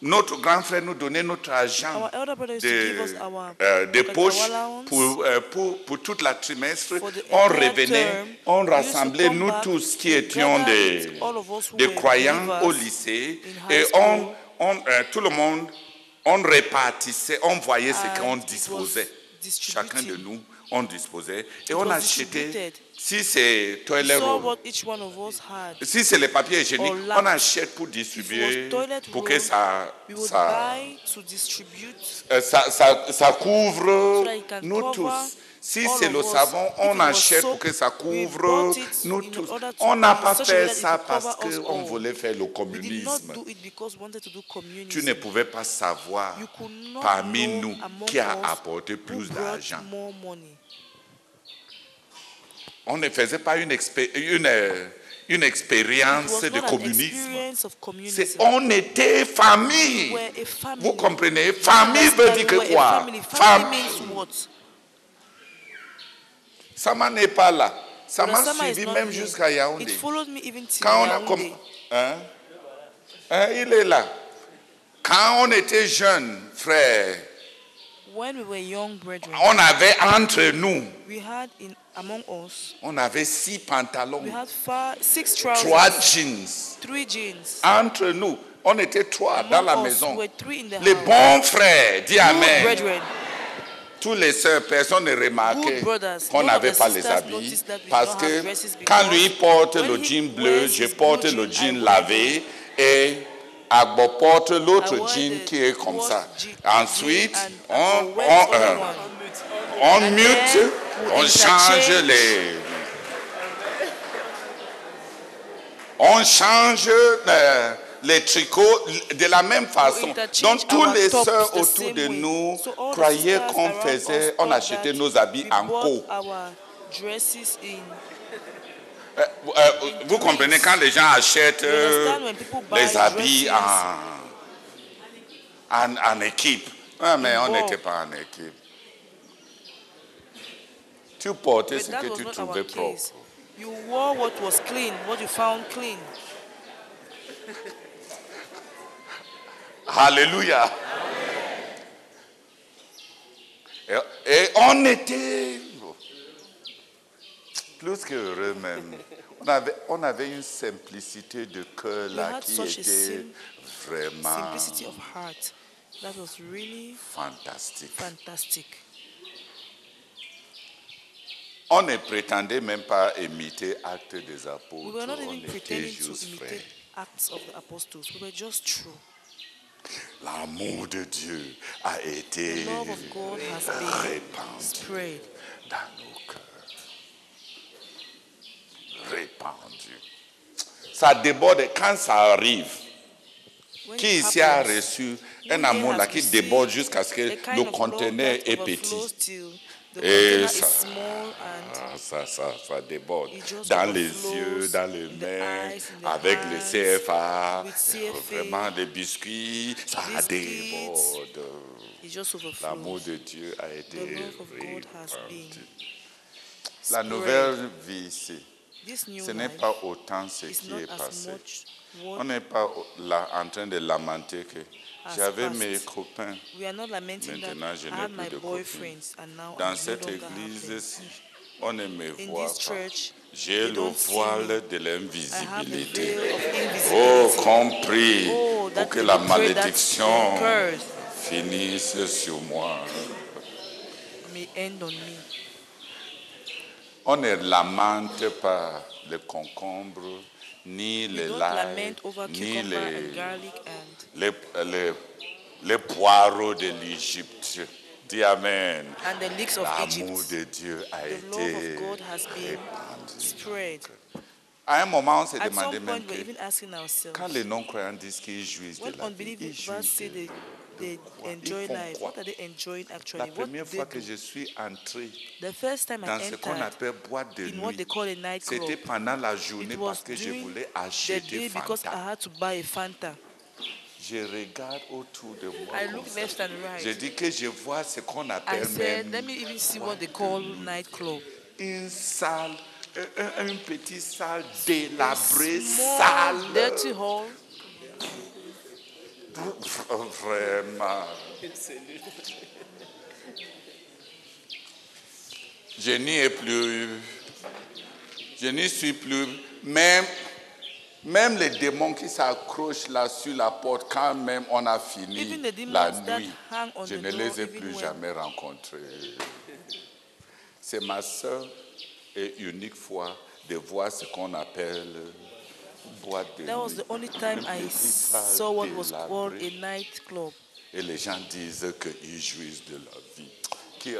Notre grand frère nous donnait notre argent de, euh, de poche allowance. pour, euh, pour, pour toute la trimestre. On revenait, on rassemblait nous tous qui étions des, des croyants au lycée et on, on, euh, tout le monde, on répartissait, on voyait ce qu'on disposait. Chacun de nous, on disposait et on achetait. Si c'est toilet saw roll, what each one of us had. si c'est les papiers hygiéniques, on achète pour distribuer, pour que ça, ça, euh, ça, ça- ça couvre nous tous. Si c'est le savon, on achète pour que ça couvre nous tous. On n'a pas fait ça parce qu'on voulait faire le communisme. Tu ne pouvais pas savoir parmi nous qui a apporté plus d'argent. On ne faisait pas une, expé- une, euh, une expérience de communisme. on était famille. Vous comprenez? Famille veut dire que quoi? family. Fam- Family means what? Sama n'est pas là. Ça m'a suivi même jusqu'à Yaoundé. It followed me even till Quand on a comme, hein? Hein, il est là. Quand on était jeunes, frères, When we were young brethren, on avait entre nous, we had in among us, on avait six pantalons, we had five, six trousers, trois jeans. three jeans. Entre nous, on était trois dans la us, maison. we were three in the Les house. bons frères, dis Good Amen. brethren, Tous les sœurs, personne ne remarquait qu'on n'avait pas les habits. Parce que quand lui porte le jean bleu, je porte le jean, lavé et Agbo porte l'autre jean qui est comme ça. Ensuite, on, on, euh, on mute, on change les... On change euh, les tricots de la même façon. Donc tous les sœurs autour de nous croyaient qu'on faisait, on achetait nos habits en bought co. our dresses in. Euh, euh, vous comprenez quand les gens achètent euh, les habits en, en, en équipe. Ah, mais on n'était pas en équipe. Tu portais ce que tu trouvais propre. You wore what was clean, what you found clean. Alléluia. Et, et on était plus qu'heureux même. On avait, on avait une simplicité de cœur là qui était vraiment simplicity of heart. That was really fantastique. fantastic. On ne prétendait même pas imiter actes des apôtres. We were not on even pretending to imitate acts of the apostles. We were just true. L'amour de Dieu a été The love of God has been répandu dans nos cœurs. Répandu. Ça déborde quand ça arrive. Qui ici a reçu un amour là qui déborde jusqu'à ce que le conteneur est petit. Et ça, ah, ça, ça, ça déborde. Dans les yeux, dans les mains, avec les CFA, vraiment des biscuits, ça déborde. L'amour de Dieu a été répandu. La nouvelle vie ici, ce n'est pas autant ce qui est as passé. On n'est pas là en train de lamenter que j'avais mes copains. Maintenant, je n'ai plus de I Dans cette église-ci, on ne me voit pas. J'ai le voile de l'invisibilité. Oh, compris Oh, pour que la malédiction finisse sur moi. may end on me. On ne lamente pas les concombres, ni les over ni les, les, les, les poireaux de l'Égypte. Dis Amen. L'amour de Dieu a The été love of God has been répandu. spread. À un moment, on s'est demandé même que quand les non-croyants disent qu'ils jouissent de la vie, ils jouissent they enjoy life. What are they enjoying La actually? What première fois que je suis entré The first time dans I ce qu'on appelle boîte de in what they nuit, call a nightclub, c'était pendant la journée parce que je voulais acheter I Fanta. had to buy a Fanta. Je regarde autour de moi. I look left and right. Je dis que je vois ce qu'on I appelle said, même let me even see what they call nightclub. une salle, un, un- une petite salle délabrée, sale. dirty hall. Vraiment. Je n'y ai plus. Je n'y suis plus. Même, même les démons qui s'accrochent là sur la porte, quand même on a fini la nuit, je ne les ai plus jamais rencontrés. C'est ma seule et unique fois de voir ce qu'on appelle That was the only time I saw what was called a nightclub. Et les gens disent qu'ils jouissent de la vie. Qui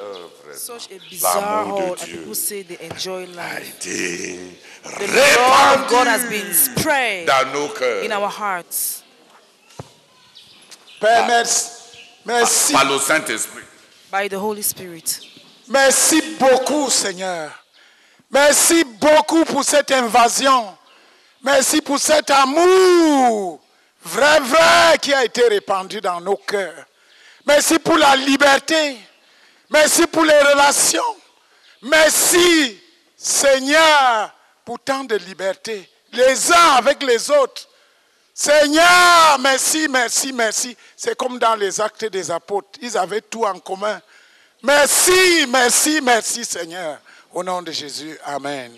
Such a bizarre hall, de and Dieu people say they enjoy a life. été The love of God has been spread dans nos cœurs in our hearts Père, merci. Merci. par le Saint-Esprit. by the Holy Spirit. Merci beaucoup, Seigneur. Merci beaucoup pour cette invasion. Merci pour cet amour vrai, vrai qui a été répandu dans nos cœurs. Merci pour la liberté. Merci pour les relations. Merci, Seigneur, pour tant de liberté, les uns avec les autres. Seigneur, merci, merci, merci. C'est comme dans les actes des apôtres. Ils avaient tout en commun. Merci, merci, merci, Seigneur. Au nom de Jésus, Amen.